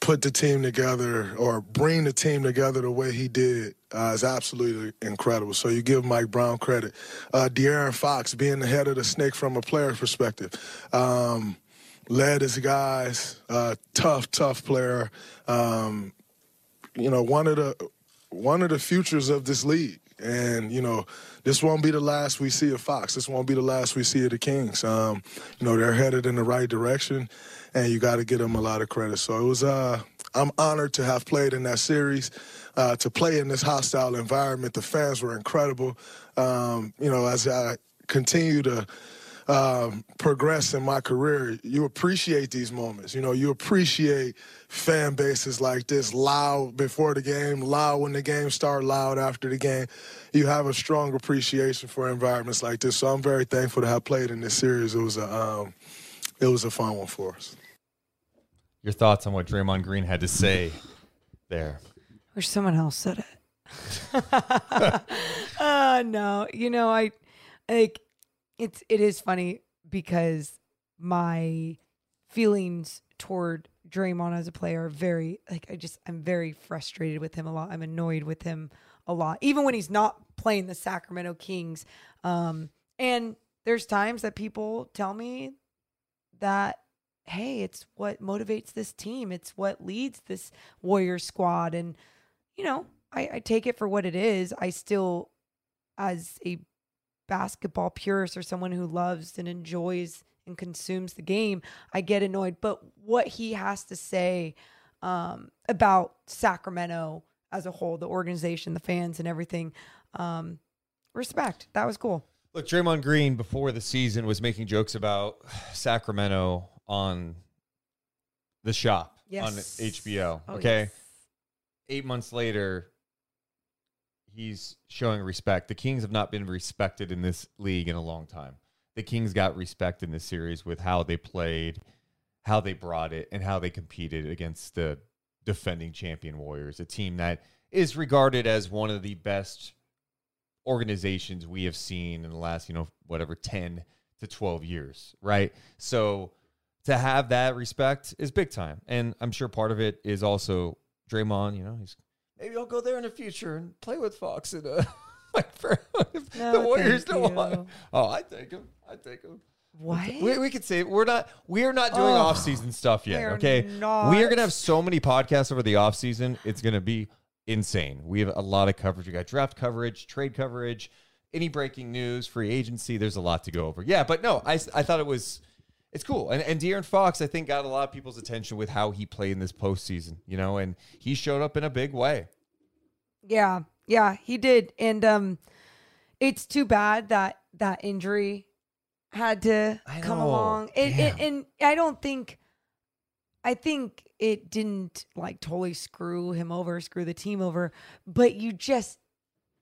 put the team together or bring the team together the way he did uh, is absolutely incredible. So you give Mike Brown credit. Uh, De'Aaron Fox being the head of the snake from a player's perspective. Um, led his guys, uh, tough, tough player. Um, you know, one of the one of the futures of this league. And, you know, this won't be the last we see of Fox. This won't be the last we see of the Kings. Um, you know, they're headed in the right direction, and you got to give them a lot of credit. So it was, uh, I'm honored to have played in that series, uh, to play in this hostile environment. The fans were incredible. Um, you know, as I continue to um, progress in my career, you appreciate these moments. You know, you appreciate fan bases like this, loud before the game, loud when the game starts, loud after the game. You have a strong appreciation for environments like this. So I'm very thankful to have played in this series. It was a, um, it was a fun one for us. Your thoughts on what Draymond Green had to say there? Wish someone else said it. uh no. You know, I like it's it is funny because my feelings toward Draymond as a player are very like I just I'm very frustrated with him a lot. I'm annoyed with him a lot. Even when he's not playing the Sacramento Kings. Um and there's times that people tell me that hey, it's what motivates this team. It's what leads this Warrior squad and you know, I, I take it for what it is. I still, as a basketball purist or someone who loves and enjoys and consumes the game, I get annoyed. But what he has to say um, about Sacramento as a whole, the organization, the fans, and everything, um, respect. That was cool. Look, Draymond Green before the season was making jokes about Sacramento on the shop on HBO. Oh, okay. yes. Eight months later, he's showing respect. The Kings have not been respected in this league in a long time. The Kings got respect in this series with how they played, how they brought it, and how they competed against the defending champion Warriors, a team that is regarded as one of the best organizations we have seen in the last, you know, whatever, 10 to 12 years, right? So to have that respect is big time. And I'm sure part of it is also Draymond, you know, he's maybe I'll go there in the future and play with Fox and uh for if No, the Warriors don't want. Oh, I take him. I take him. What? We, we could say we're not we're not doing Oh, off season stuff yet. Okay, not. we are gonna have so many podcasts over the off season. It's gonna be insane. We have a lot of coverage. We got draft coverage, trade coverage, any breaking news, free agency. There's a lot to go over. Yeah, but no, I I thought it was. It's cool, and and De'Aaron Fox, I think, got a lot of people's attention with how he played in this postseason. You know, and he showed up in a big way. Yeah, yeah, he did, and um, it's too bad that that injury had to come along. It, it, and I don't think, I think it didn't like totally screw him over, screw the team over, but you just,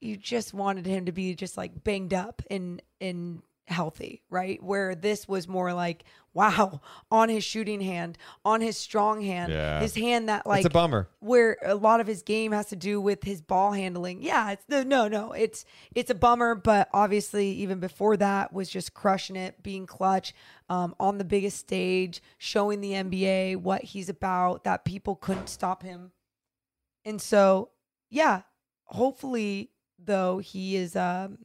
you just wanted him to be just like banged up and and healthy, right? Where this was more like, wow, on his shooting hand, on his strong hand, Yeah. his hand that like it's a bummer. where a lot of his game has to do with his ball handling. Yeah, it's no, no, no. It's it's a bummer, but obviously even before that was just crushing it, being clutch um, on the biggest stage, showing the NBA what he's about. That people couldn't stop him, and so yeah, hopefully though he is um,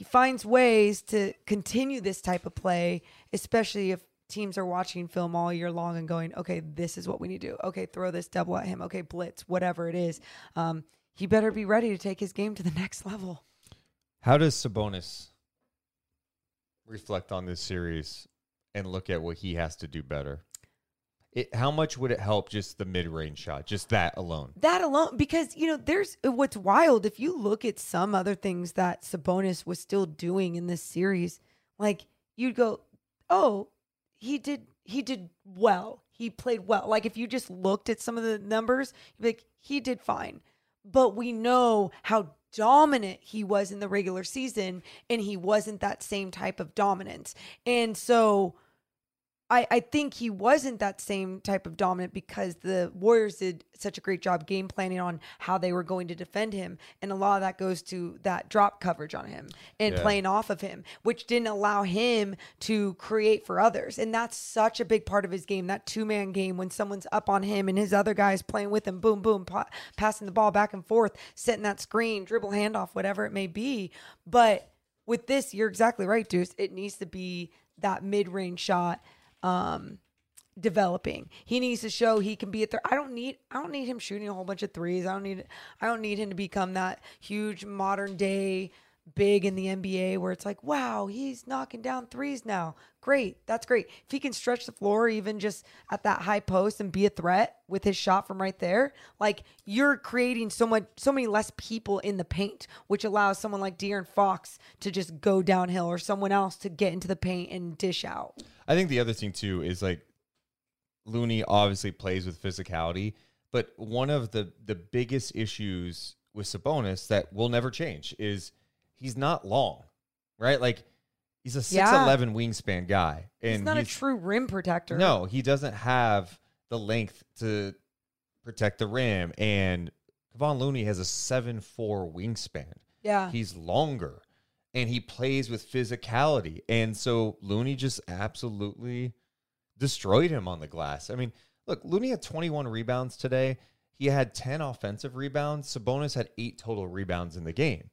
he finds ways to continue this type of play, especially if teams are watching film all year long and going, okay, this is what we need to do. Okay, throw this double at him. Okay, blitz, whatever it is. Um, he better be ready to take his game to the next level. How does Sabonis reflect on this series and look at what he has to do better? It, how much would it help just the mid range shot, just that alone? That alone, because you know, there's what's wild. If you look at some other things that Sabonis was still doing in this series, like you'd go, "Oh, he did, he did well. He played well." Like if you just looked at some of the numbers, you'd be like, "He did fine." But we know how dominant he was in the regular season, and he wasn't that same type of dominance, and so. I, I think he wasn't that same type of dominant because the Warriors did such a great job game planning on how they were going to defend him. And a lot of that goes to that drop coverage on him and Yeah. playing off of him, which didn't allow him to create for others. And that's such a big part of his game, that two man game when someone's up on him and his other guys playing with him, boom, boom, pa- passing the ball back and forth, setting that screen, dribble handoff, whatever it may be. But with this, you're exactly right, Deuce. It needs to be that mid range shot um developing. He needs to show he can be a third. I don't need I don't need him shooting a whole bunch of threes. I don't need I don't need him to become that huge modern day big in the NBA where it's like, wow, he's knocking down threes now. Great. That's great. If he can stretch the floor even just at that high post and be a threat with his shot from right there, like you're creating so much so many less people in the paint, which allows someone like De'Aaron Fox to just go downhill or someone else to get into the paint and dish out. I think the other thing too is like Looney obviously plays with physicality, but one of the the biggest issues with Sabonis that will never change is he's not long, right? Like he's a six Yeah. eleven wingspan guy, and he's not a true rim protector. No, he doesn't have the length to protect the rim, and Kevon Looney has a seven four wingspan. Yeah. He's longer and he plays with physicality. And so Looney just absolutely destroyed him on the glass. I mean, look, Looney had 21 rebounds today. He had 10 offensive rebounds. Sabonis had eight total rebounds in the game.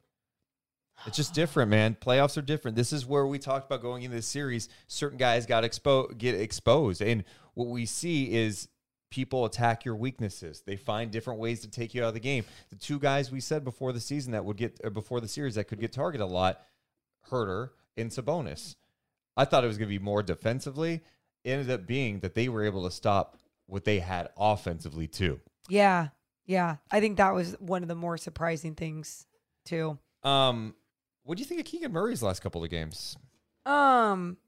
It's just different, man. Playoffs are different. This is where we talked about going into this series. Certain guys got expo- get exposed, and what we see is people attack your weaknesses. They find different ways to take you out of the game. The two guys we said before the season that would get before the series that could get targeted a lot, Huerter and Sabonis. I thought it was going to be more defensively. It ended up being that they were able to stop what they had offensively too. Yeah. Yeah. I think that was one of the more surprising things too. Um, what do you think of Keegan Murray's last couple of games? Um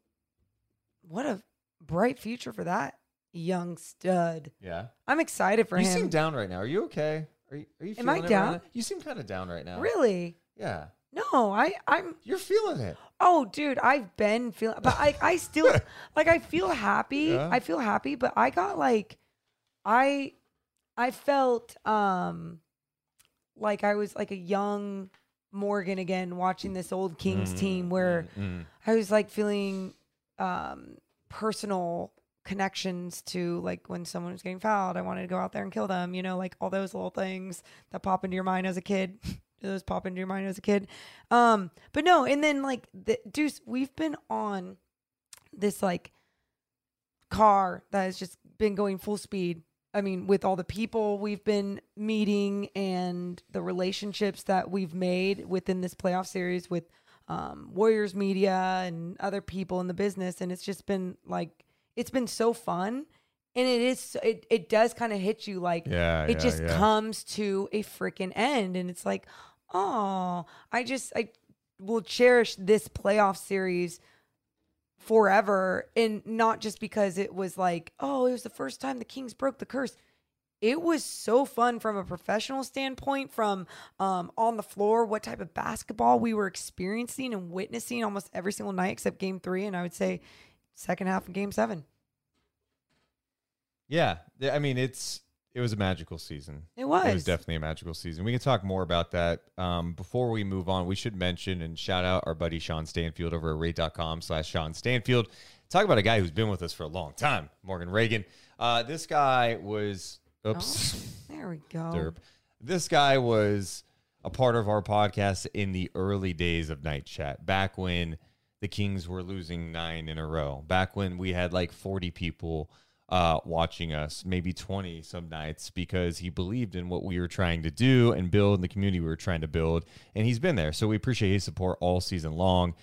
what a bright future for that young stud. Yeah, I'm excited for you him. You seem down right now. Are you okay? Are you? Are you? Am I down? right? You seem kind of down right now. Really? Yeah. No, I I'm You're feeling it. Oh, dude, I've been feeling, but I, I still, like, I feel happy. Yeah. I feel happy, but I got like, I, I felt, um, like I was like a young Morgan again watching this old Kings team where Mm. I was like feeling, um, personal connections to like when someone was getting fouled, I wanted to go out there and kill them, you know, like all those little things that pop into your mind as a kid. Do those pop into your mind as a kid? Um, but no, and then like the Deuce, we've been on this like car that has just been going full speed. I mean, with all the people we've been meeting and the relationships that we've made within this playoff series with um, Warriors media and other people in the business, and it's just been like it's been so fun, and it is it it does kind of hit you like Yeah, it yeah, just yeah. comes to a freaking end, and it's like oh, I just I will cherish this playoff series forever and not just because it was like oh it was the first time the kings broke the curse. It was so fun from a professional standpoint from um, on the floor what type of basketball we were experiencing and witnessing almost every single night except game three and i would say second half of game seven. Yeah, Yeah, I mean it's it was a magical season. It was. It was definitely a magical season. We can talk more about that. Um, before we move on, we should mention and shout out our buddy Sean Stanfield over at rate.com slash Sean Stanfield. Talk about a guy who's been with us for a long time, Morgan Ragan. Uh, this guy was oops. there we go Derp. This guy was a part of our podcast in the early days of Night Chat, back when the Kings were losing nine in a row, back when we had like 40 people uh, watching us, maybe 20 some nights, because he believed in what we were trying to do and build in the community we were trying to build. And he's been there. So we appreciate his support all season long.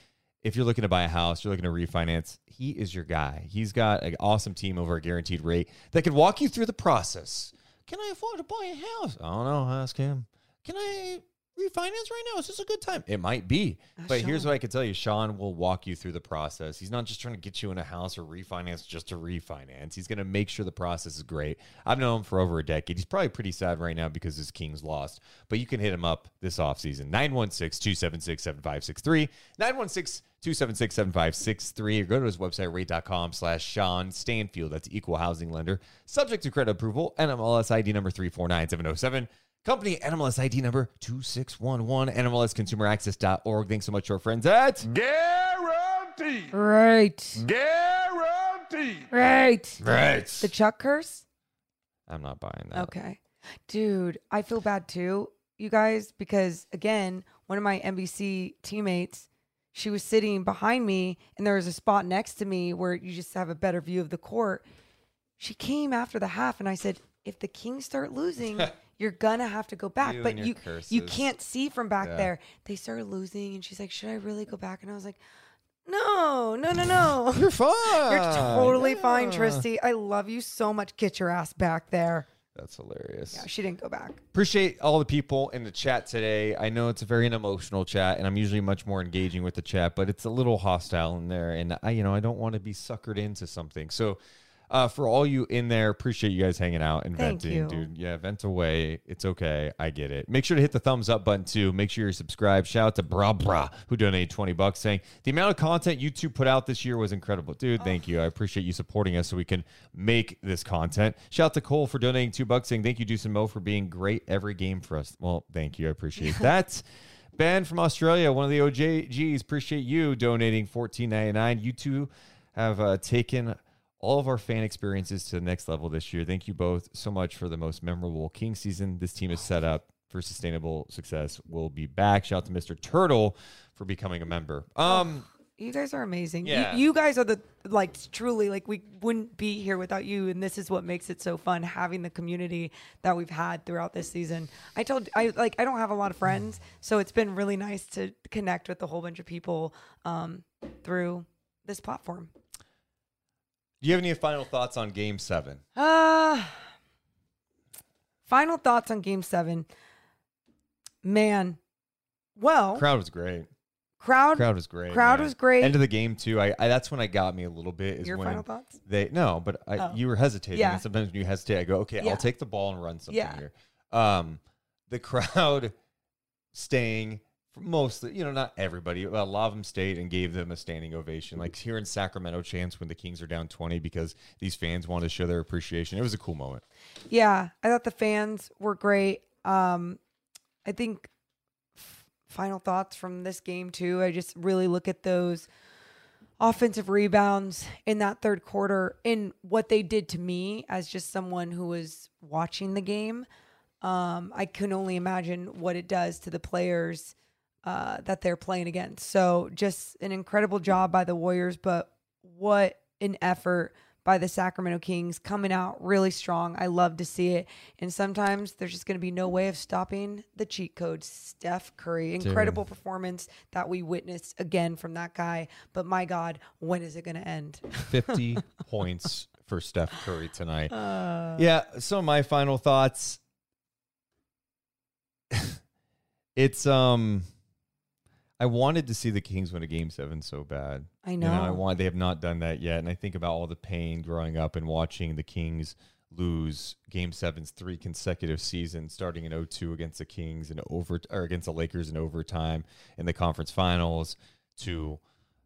If you're looking to buy a house, you're looking to refinance, he is your guy. He's got an awesome team over a guaranteed rate that can walk you through the process. Can I afford to buy a house? I don't know. Ask him. Can I refinance right now? Is this a good time? It might be. Uh, but here's what I can tell you Sean will walk you through the process. He's not just trying to get you in a house or refinance just to refinance. He's going to make sure the process is great. I've known him for over a decade. He's probably pretty sad right now because his Kings lost, but you can hit him up this offseason 916 276 7563. 916 276 7563 or go to his website rate.com slash Sean Stanfield. That's equal housing lender. Subject to credit approval. NMLS ID number 349707. Company NMLS ID number 2611. NMLSconsumeraccess.org. Thanks so much to our friends at Guarantee. right Guarantee. right Right. the chuck curse I'm not buying that. Okay. Dude, I feel bad too, you guys, because again, one of my NBC teammates, she was sitting behind me and there was a spot next to me where you just have a better view of the court. She came after the half and I said, if the Kings start losing, you're gonna have to go back. You but and your you you can't see from back Yeah. there. They started losing and she's like, Should I really go back? And I was like, No, no, no, no. You're fine. You're totally fine, Yeah. Tristy. I love you so much. Get your ass back there. That's hilarious. Yeah, she didn't go back. Appreciate all the people in the chat today. I know it's a very emotional chat, and I'm usually much more engaging with the chat, but it's a little hostile in there, and I, you know, I don't want to be suckered into something. So, uh, for all you in there, appreciate you guys hanging out and Thank venting, you. dude. Yeah, vent away. It's okay. I get it. Make sure to hit the thumbs up button too. Make sure you're subscribed. Shout out to Bra Bra who donated 20 bucks saying the amount of content you two put out this year was incredible. Dude, thank you. I appreciate you supporting us so we can make this content. Shout out to Cole for donating two bucks saying thank you, Deuce and Mo, for being great every game for us. Well, thank you. I appreciate that. Ben from Australia, one of the OJGs, appreciate you donating $14.99. You two have uh, taken all of our fan experiences to the next level this year. Thank you both so much for the most memorable King season. This team is set up for sustainable success. We'll be back. Shout out to Mr. Turtle for becoming a member. Um, You guys are amazing. You- Yeah. You, guys are the like truly like we wouldn't be here without you, and this is what makes it so fun having the community that we've had throughout this season. I told I like I don't have a lot of friends, so it's been really nice to connect with a whole bunch of people um, through this platform. Do you have any final thoughts on Game Seven? Uh final thoughts on Game Seven. Man, well, Crowd was great. crowd, Crowd was great. Crowd man. was great. End of the game too. I, I that's when I got me a little bit. Is Your when final thoughts? They no, but I, Oh. you were hesitating. Yeah. And sometimes when you hesitate, I go, okay, Yeah. I'll take the ball and run something Yeah. here. Um, the crowd staying mostly, you know, not everybody, a lot of them stayed and gave them a standing ovation. Like here in Sacramento, chance when the Kings are down twenty because these fans wanted to show their appreciation. It was a cool moment. Yeah, I thought the fans were great. Um, I think f- final thoughts from this game too. I just really look at those offensive rebounds in that third quarter and what they did to me as just someone who was watching the game. Um, I can only imagine what it does to the players uh, that they're playing against. So just an incredible job by the Warriors, but what an effort by the Sacramento Kings coming out really strong. I love to see it. And sometimes there's just going to be no way of stopping the cheat code. Steph Curry, incredible performance that we witnessed again from that guy. But my God, when is it going to end? 50 points for Steph Curry tonight. Uh, yeah, some of my final thoughts. it's um I wanted to see the Kings win a game 7 so bad. I You know, I want they have not done that yet and I think about all the pain growing up and watching the Kings lose game 7's three consecutive seasons starting in 02 against the Kings and over or against the Lakers in overtime in the conference finals to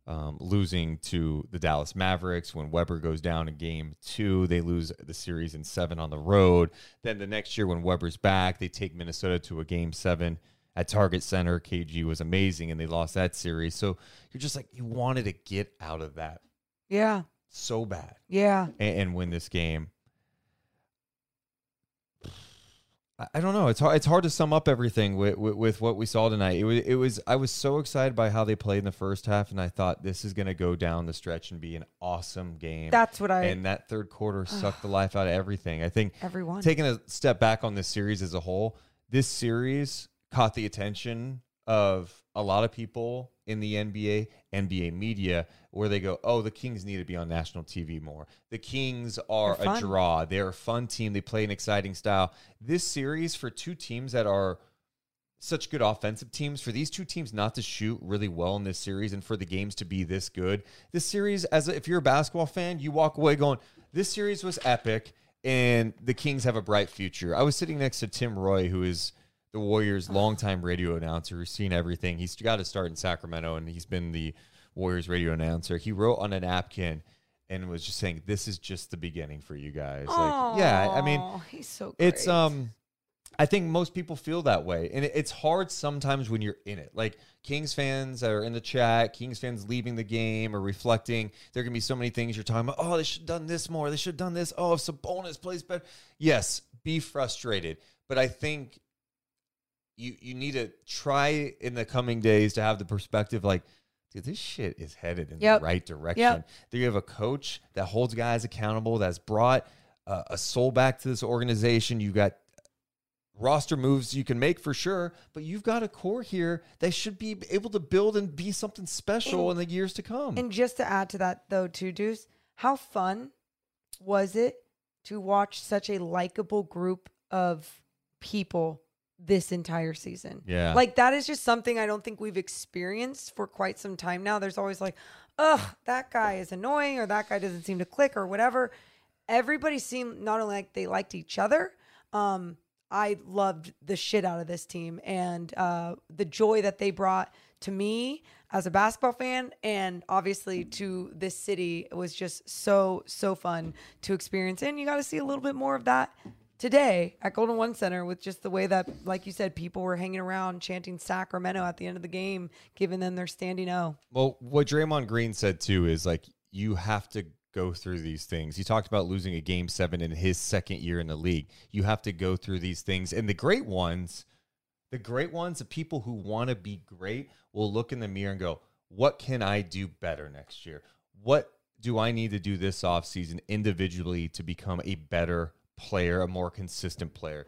um, losing to the Dallas Mavericks when Webber goes down in game two. They lose the series in seven on the road. Then the next year, when Webber's back, they take Minnesota to a game seven at Target Center. KG was amazing and they lost that series. So you're just like, you wanted to get out of that Yeah. so bad Yeah. and, and win this game. I- I don't know. It's hard. It's hard to sum up everything with, with, with what we saw tonight. It was. It was. I was so excited by how they played in the first half, and I thought this is going to go down the stretch and be an awesome game. That's what I- And that third quarter sucked the life out of everything. I think Everyone. taking a step back on this series as a whole, this series caught the attention of a lot of people in the NBA, NBA media, where they go, "Oh, the Kings need to be on national TV more. The Kings are a draw. They're a fun team. They play an exciting style." This series for two teams that are such good offensive teams for these two teams not to shoot really well in this series and for the games to be this good this series as a, if you're a basketball fan you walk away going this series was epic and the kings have a bright future i was sitting next to tim roye who is the warriors longtime radio announcer who's seen everything he's got to start in sacramento and he's been the warriors radio announcer he wrote on a napkin and was just saying this is just the beginning for you guys like yeah i mean he's so it's um I think most people feel that way. And it, it's hard sometimes when you're in it. Like Kings fans are in the chat, Kings fans leaving the game or reflecting. There can be so many things you're talking about. Oh, they should have done this more. They should have done this. Oh, if Sabonis plays better. Yes, be frustrated. But I think you you need to try in the coming days to have the perspective like, dude, this shit is headed in Yep. the right direction. Yep. Do you have a coach that holds guys accountable, that's brought uh, a soul back to this organization? you've got roster moves you can make for sure, but you've got a core here that should be able to build and be something special in the years to come. And just to add to that, though, too, Deuce, how fun was it to watch such a likable group of people this entire season? Yeah. Like, that is just something I don't think we've experienced for quite some time now. There's always like, ugh, that guy is annoying or that guy doesn't seem to click or whatever. Everybody seemed not only like they liked each other, um, I loved the shit out of this team and uh, the joy that they brought to me as a basketball fan and obviously to this city it was just so so fun to experience and you got to see a little bit more of that today at Golden One Center with just the way that like you said people were hanging around chanting Sacramento at the end of the game giving them their standing O. Well, what Draymond Green said too is like you have to go through these things. He talked about losing a game seven in his second year in the league. You have to go through these things. And the great ones, the great ones, the people who want to be great will look in the mirror and go, what can I do better next year? What do I need to do this offseason individually to become a better player, a more consistent player?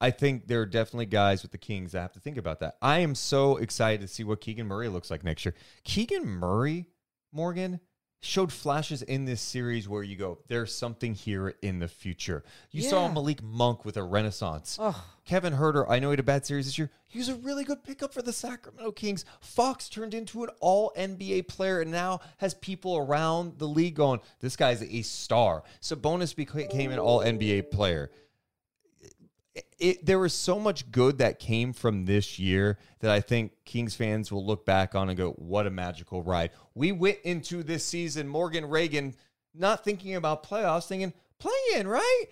I think there are definitely guys with the Kings that have to think about that. I am so excited to see what Keegan Murray looks like next year. Keegan Murray, Morgan, showed flashes in this series where you go, there's something here in the future. You saw Malik Monk with a renaissance. Kevin Huerter, I know he had a bad series this year. He was a really good pickup for the Sacramento Kings. Fox turned into an all NBA player and now has people around the league going, this guy's a star. Sabonis became an all NBA player it, there was so much good that came from this year that I think Kings fans will look back on and go, what a magical ride. We went into this season, Morgan Ragan, not thinking about playoffs, thinking, play in, right?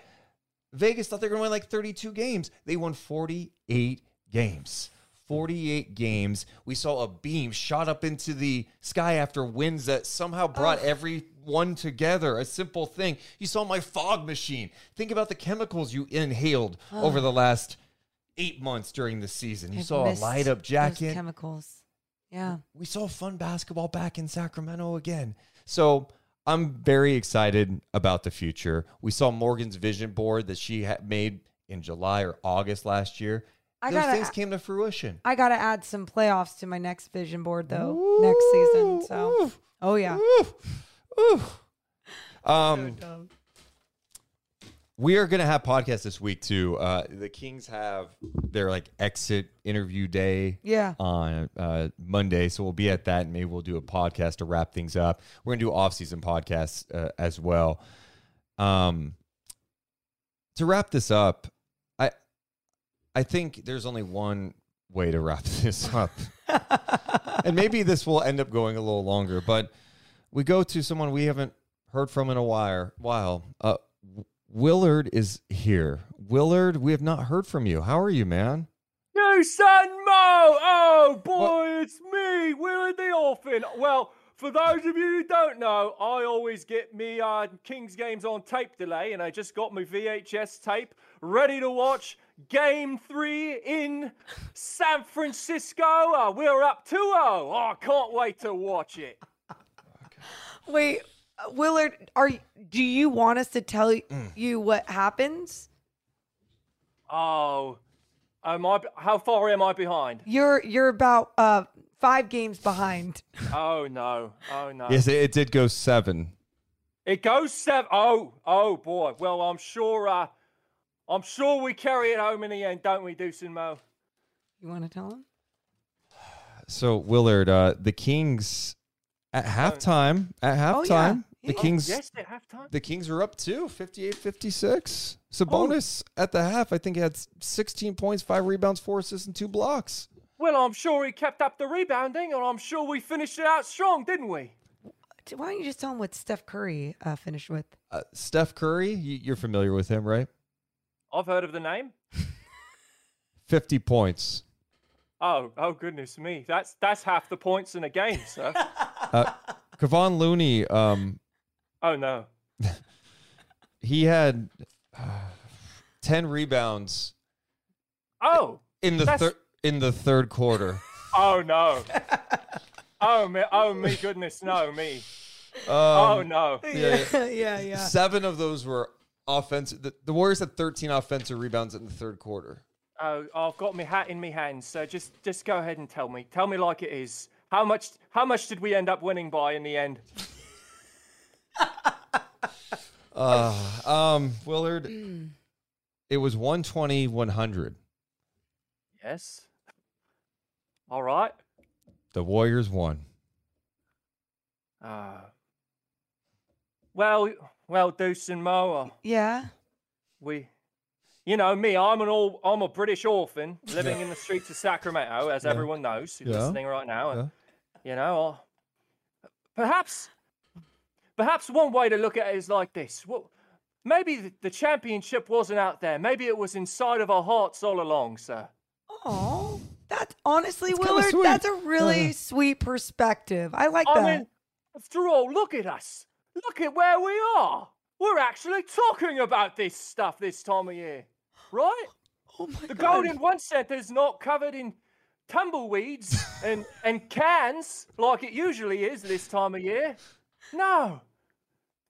Vegas thought they were going to win like 32 games. They won 48 games. 48 games. We saw a beam shot up into the sky after winds that somehow brought everyone together. A simple thing. You saw my fog machine. Think about the chemicals you inhaled over the last eight months during the season. You I've saw a light up jacket. chemicals. Yeah. We saw fun basketball back in Sacramento again. So I'm very excited about the future. We saw Morgan's vision board that she had made in July or August last year. I Those gotta- things came to fruition. I got to add some playoffs to my next vision board though next season. So, oh yeah. Um, we are going to have podcasts this week too. Uh, the Kings have their like exit interview day Yeah. on uh, Monday, so we'll be at that, and maybe we'll do a podcast to wrap things up. We're going to do off-season podcasts uh, as well. Um, to wrap this up, I I think there's only one way to wrap this up, and maybe this will end up going a little longer, but we go to someone we haven't heard from in a while. While uh, Willard is here. Willard, we have not heard from you. How are you, man? You son Mo! Oh boy, it's me, Willard the Orphan. Well, for those of you who don't know, I always get me uh, Kings games on tape delay, and I just got my VHS tape ready to watch Game Three in San Francisco. Uh, we're up 2-0. Oh, I can't wait to watch it. Wait, uh, Willard, are do you want us to tell Mm. you what happens? Oh, am I? How far am I behind? You're you're about uh 5 games behind. Oh no! Oh no! Yes, it, it did go seven. It goes seven. Oh, oh boy. Well, I'm sure. Uh, I'm sure we carry it home in the end, don't we, Deuce and Mo? You want to tell him? So Willard, uh, the Kings at halftime. At Oh, halftime, yeah. the Yeah. Kings. Yes, at halftime. The Kings are up too, 58-56. Sabonis at the half, I think he had 16 points, five rebounds, four assists, and two blocks. Well, I'm sure he kept up the rebounding, and I'm sure we finished it out strong, didn't we? Why don't you just tell him what Steph Curry uh, finished with? Uh, Steph Curry, you, you're familiar with him, right? I've heard of the name. 50 points. Oh, oh goodness me. That's that's half the points in a game, sir. Uh, Kevon Looney, um, oh no. he had uh, 10 rebounds Oh. in the third in the third quarter. Oh no. oh me. Oh me. Goodness, no me. Um, oh no. yeah, yeah. yeah, yeah. Seven of those were offensive. The, the Warriors had 13 offensive rebounds in the third quarter. Oh, I've got my hat in my hands. So just just go ahead and tell me. Tell me like it is. How much how much did we end up winning by in the end? Uh, um, Willard, it was 120 100. Yes. All right. The Warriors won. Uh, well, well, Deuce and Mo, uh, Yeah. we, you know me, I'm an all, I'm a British orphan living in the streets of Sacramento, as everyone knows who's Yeah. listening right now. And, You know, uh, perhaps, perhaps one way to look at it is like this. Well, maybe the, the championship wasn't out there. Maybe it was inside of our hearts all along, sir. Oh, that's honestly, That's Willard, that's a really Uh. sweet perspective. I like I that. mean, after all, look at us. Look at where we are. We're actually talking about this stuff this time of year, right? oh my The God. Golden One Center's not covered in tumbleweeds and and cans like it usually is this time of year. No,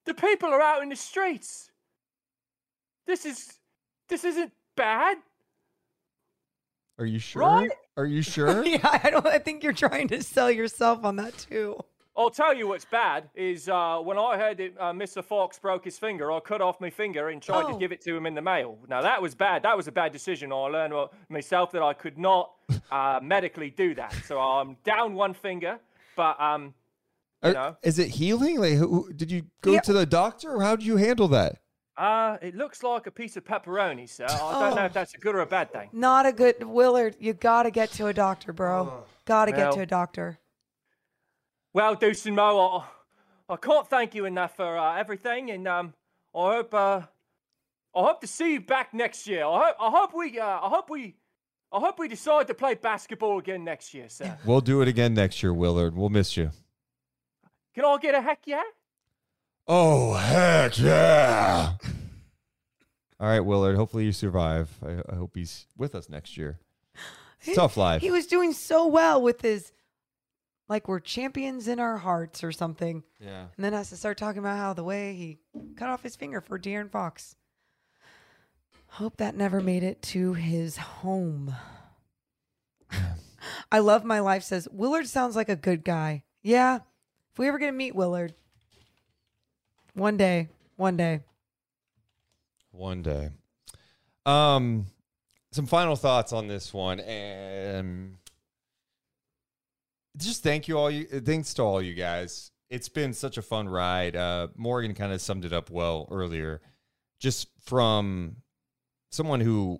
the people are out in the streets. This is this isn't bad. Are you sure? Right? Are you sure? yeah, I don't. I think you're trying to sell yourself on that too. I'll tell you what's bad is uh, when I heard that uh, Mr. Fox broke his finger, I cut off my finger and tried Oh. to give it to him in the mail. Now that was bad. That was a bad decision. I learned myself that I could not uh, medically do that. So I'm down one finger, but um, you Are- know, is it healing? Like, who, who- did you go Yeah. to the doctor, or how did you handle that? uh, it looks like a piece of pepperoni, sir. I don't know Oh. if that's a good or a bad thing. Not a good Willard. You gotta get to a doctor, bro. Gotta get to a doctor. Well, Deuce and Mo, I, I can't thank you enough for uh, everything, and um, I hope uh, I hope to see you back next year. I hope I hope we uh, I hope we I hope we decide to play basketball again next year, sir. We'll do it again next year, Willard. We'll miss you. Can I get a heck yeah? Oh heck yeah! All right, Willard. Hopefully you survive. I, I hope he's with us next year. It's tough life. He was doing so well with his, like we're champions in our hearts or something, Yeah. and then has to start talking about how the way he cut off his finger for De'Aaron Fox. Hope that never made it to his home. I love my life says Willard sounds like a good guy. Yeah, if we ever get to meet Willard, one day, one day. One day. Um, some final thoughts on this one, and just thank you all. You thanks to all you guys. It's been such a fun ride. Uh, Morgan kind of summed it up well earlier. Just from someone who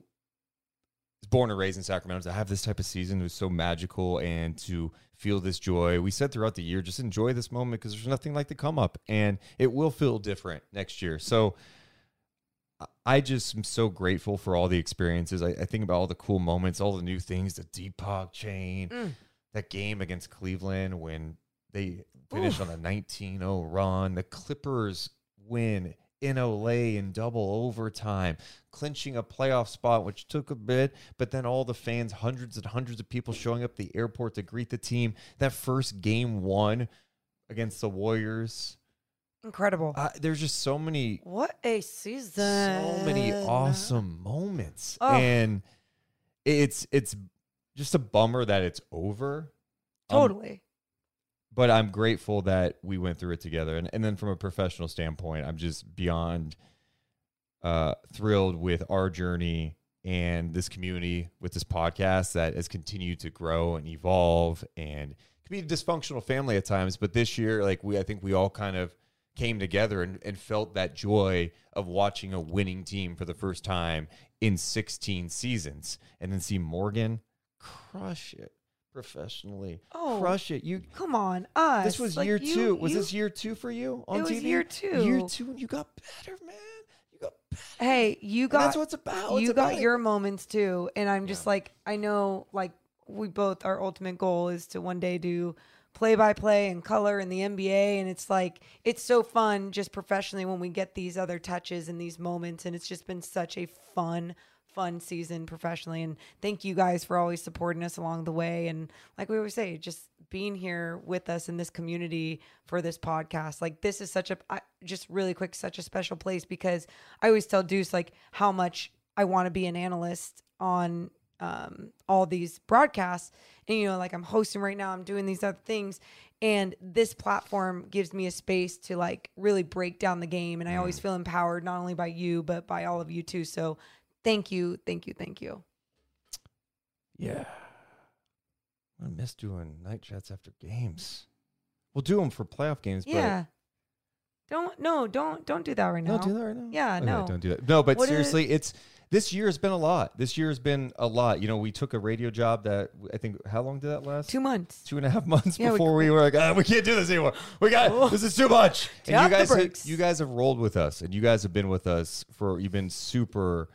is born and raised in Sacramento to have this type of season was so magical, and to feel this joy. We said throughout the year, just enjoy this moment because there's nothing like the come up, and it will feel different next year. So. I just am so grateful for all the experiences. I, I think about all the cool moments, all the new things, the Deepak chain, Mm. That game against Cleveland when they finished on a 19-0 run, the Clippers win in L.A. in double overtime, clinching a playoff spot, which took a bit, but then all the fans, hundreds and hundreds of people showing up at the airport to greet the team. That first game one against the Warriors. Incredible. Uh, there's just so many what a season. so many awesome moments Oh. and it's it's just a bummer that it's over. Um, Totally. but i'm grateful that we went through it together. And, and then from a professional standpoint i'm just beyond uh thrilled with our journey and this community with this podcast that has continued to grow and evolve and can be a dysfunctional family at times. But this year like we i think we all kind of came together and, and felt that joy of watching a winning team for the first time in 16 seasons and then see morgan crush it professionally Oh, crush it you Come on, us. this was Like, year you- two was you- this year two for you on It was TV? year two. year two and you got better man you got better Hey, you And got that's what it's about. It's You about got it. your moments too, and I'm just like, I know, like we both, our ultimate goal is to one day do play by play and color in the NBA, and it's like it's so fun just professionally when we get these other touches and these moments, and it's just been such a fun. Fun season professionally, and thank you guys for always supporting us along the way. And like we always say, just being here with us in this community for this podcast. Like this is such a I, just really quick, such a special place because I always tell Deuce like how much I want to be an analyst on um, all these broadcasts. And you know, like I'm hosting right now, I'm doing these other things, and this platform gives me a space to like really break down the game. And I always feel empowered not only by you but by all of you too. So thank you, thank you, thank you. Yeah. I miss doing night chats after games. We'll do them for playoff games, Yeah. Don't no, don't don't do that right now. don't do that right now. Yeah, Okay, no. don't do that. No, but What is- seriously, it's this year has been a lot. This year has been a lot. You know, we took a radio job that I think how long did that last? Two months. Two and a half months Yeah, before we, were like, ah, we can't do this anymore. We got this is too much. And Tap you guys, have, you guys have rolled with us, and you guys have been with us for. You've been super.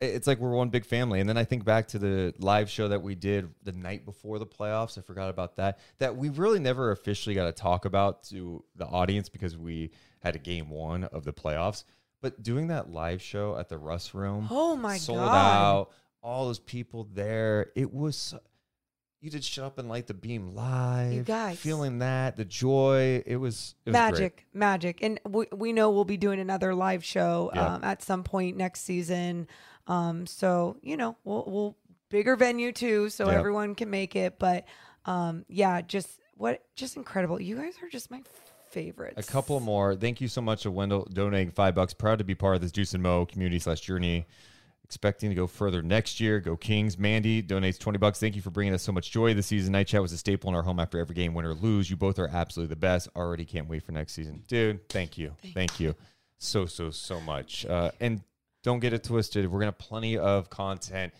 It- It's like we're one big family. And then I think back to the live show that we did the night before the playoffs. I forgot about that. That we really never officially got to talk about to the audience because we had a game one of the playoffs. But doing that live show at the Russ Room, Oh my sold God. out, all those people there. It was you did shut up and light the beam live. guys. feeling that the joy. It was, it was magic, Great. magic, and we, we know we'll be doing another live show Yeah. um, at some point next season. Um, so you know, we'll, we'll bigger venue too, so Yep. everyone can make it. But um, yeah, just what, just incredible. You guys are just my favorites. A couple more. Thank you so much to Wendell donating five bucks. Proud to be part of this Deuce and Mo community slash journey. Expecting to go further next year. Go Kings. Mandy donates 20 bucks. Thank you for bringing us so much joy this season. Night chat was a staple in our home after every game, win or lose. You both are absolutely the best. Already can't wait for next season. Dude, thank you. Thank, you. So, so, so much. Uh, and don't get it twisted. We're going to have plenty of content.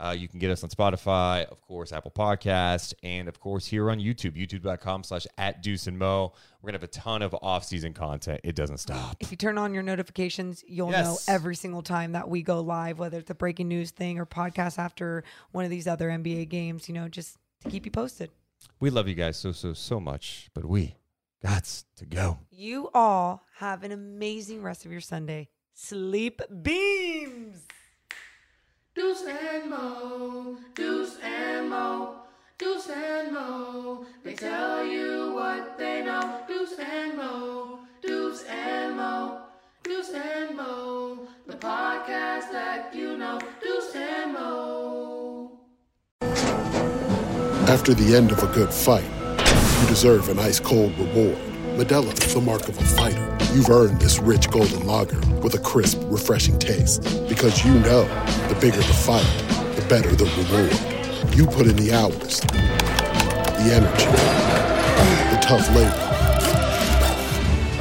Uh, you can get us on Spotify, of course, Apple Podcast, and of course here on YouTube, youtube.com slash at Deuce and Mo. We're going to have a ton of off-season content. It doesn't stop. If you turn on your notifications, you'll know every single time that we go live, whether it's a breaking news thing or podcast after one of these other NBA games, you know, just to keep you posted. We love you guys so, so, so much, but we gots to go. You all have an amazing rest of your Sunday. Sleep beams. Deuce and Mo, Deuce and Mo, Deuce and Mo. They tell you what they know. Deuce and Mo, Deuce and Mo, Deuce and Mo. The podcast that you know. Deuce and Mo. After the end of a good fight, you deserve an ice cold reward. Modelo is the mark of a fighter. You've earned this rich golden lager with a crisp, refreshing taste. Because you know the bigger the fight, the better the reward. You put in the hours, the energy, the tough labor.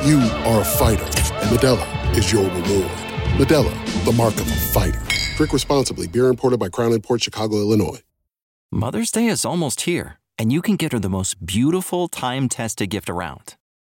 You are a fighter, and Modelo is your reward. Modelo, the mark of a fighter. Drink responsibly. Beer imported by Crown Port Chicago, Illinois. Mother's Day is almost here, and you can get her the most beautiful time tested gift around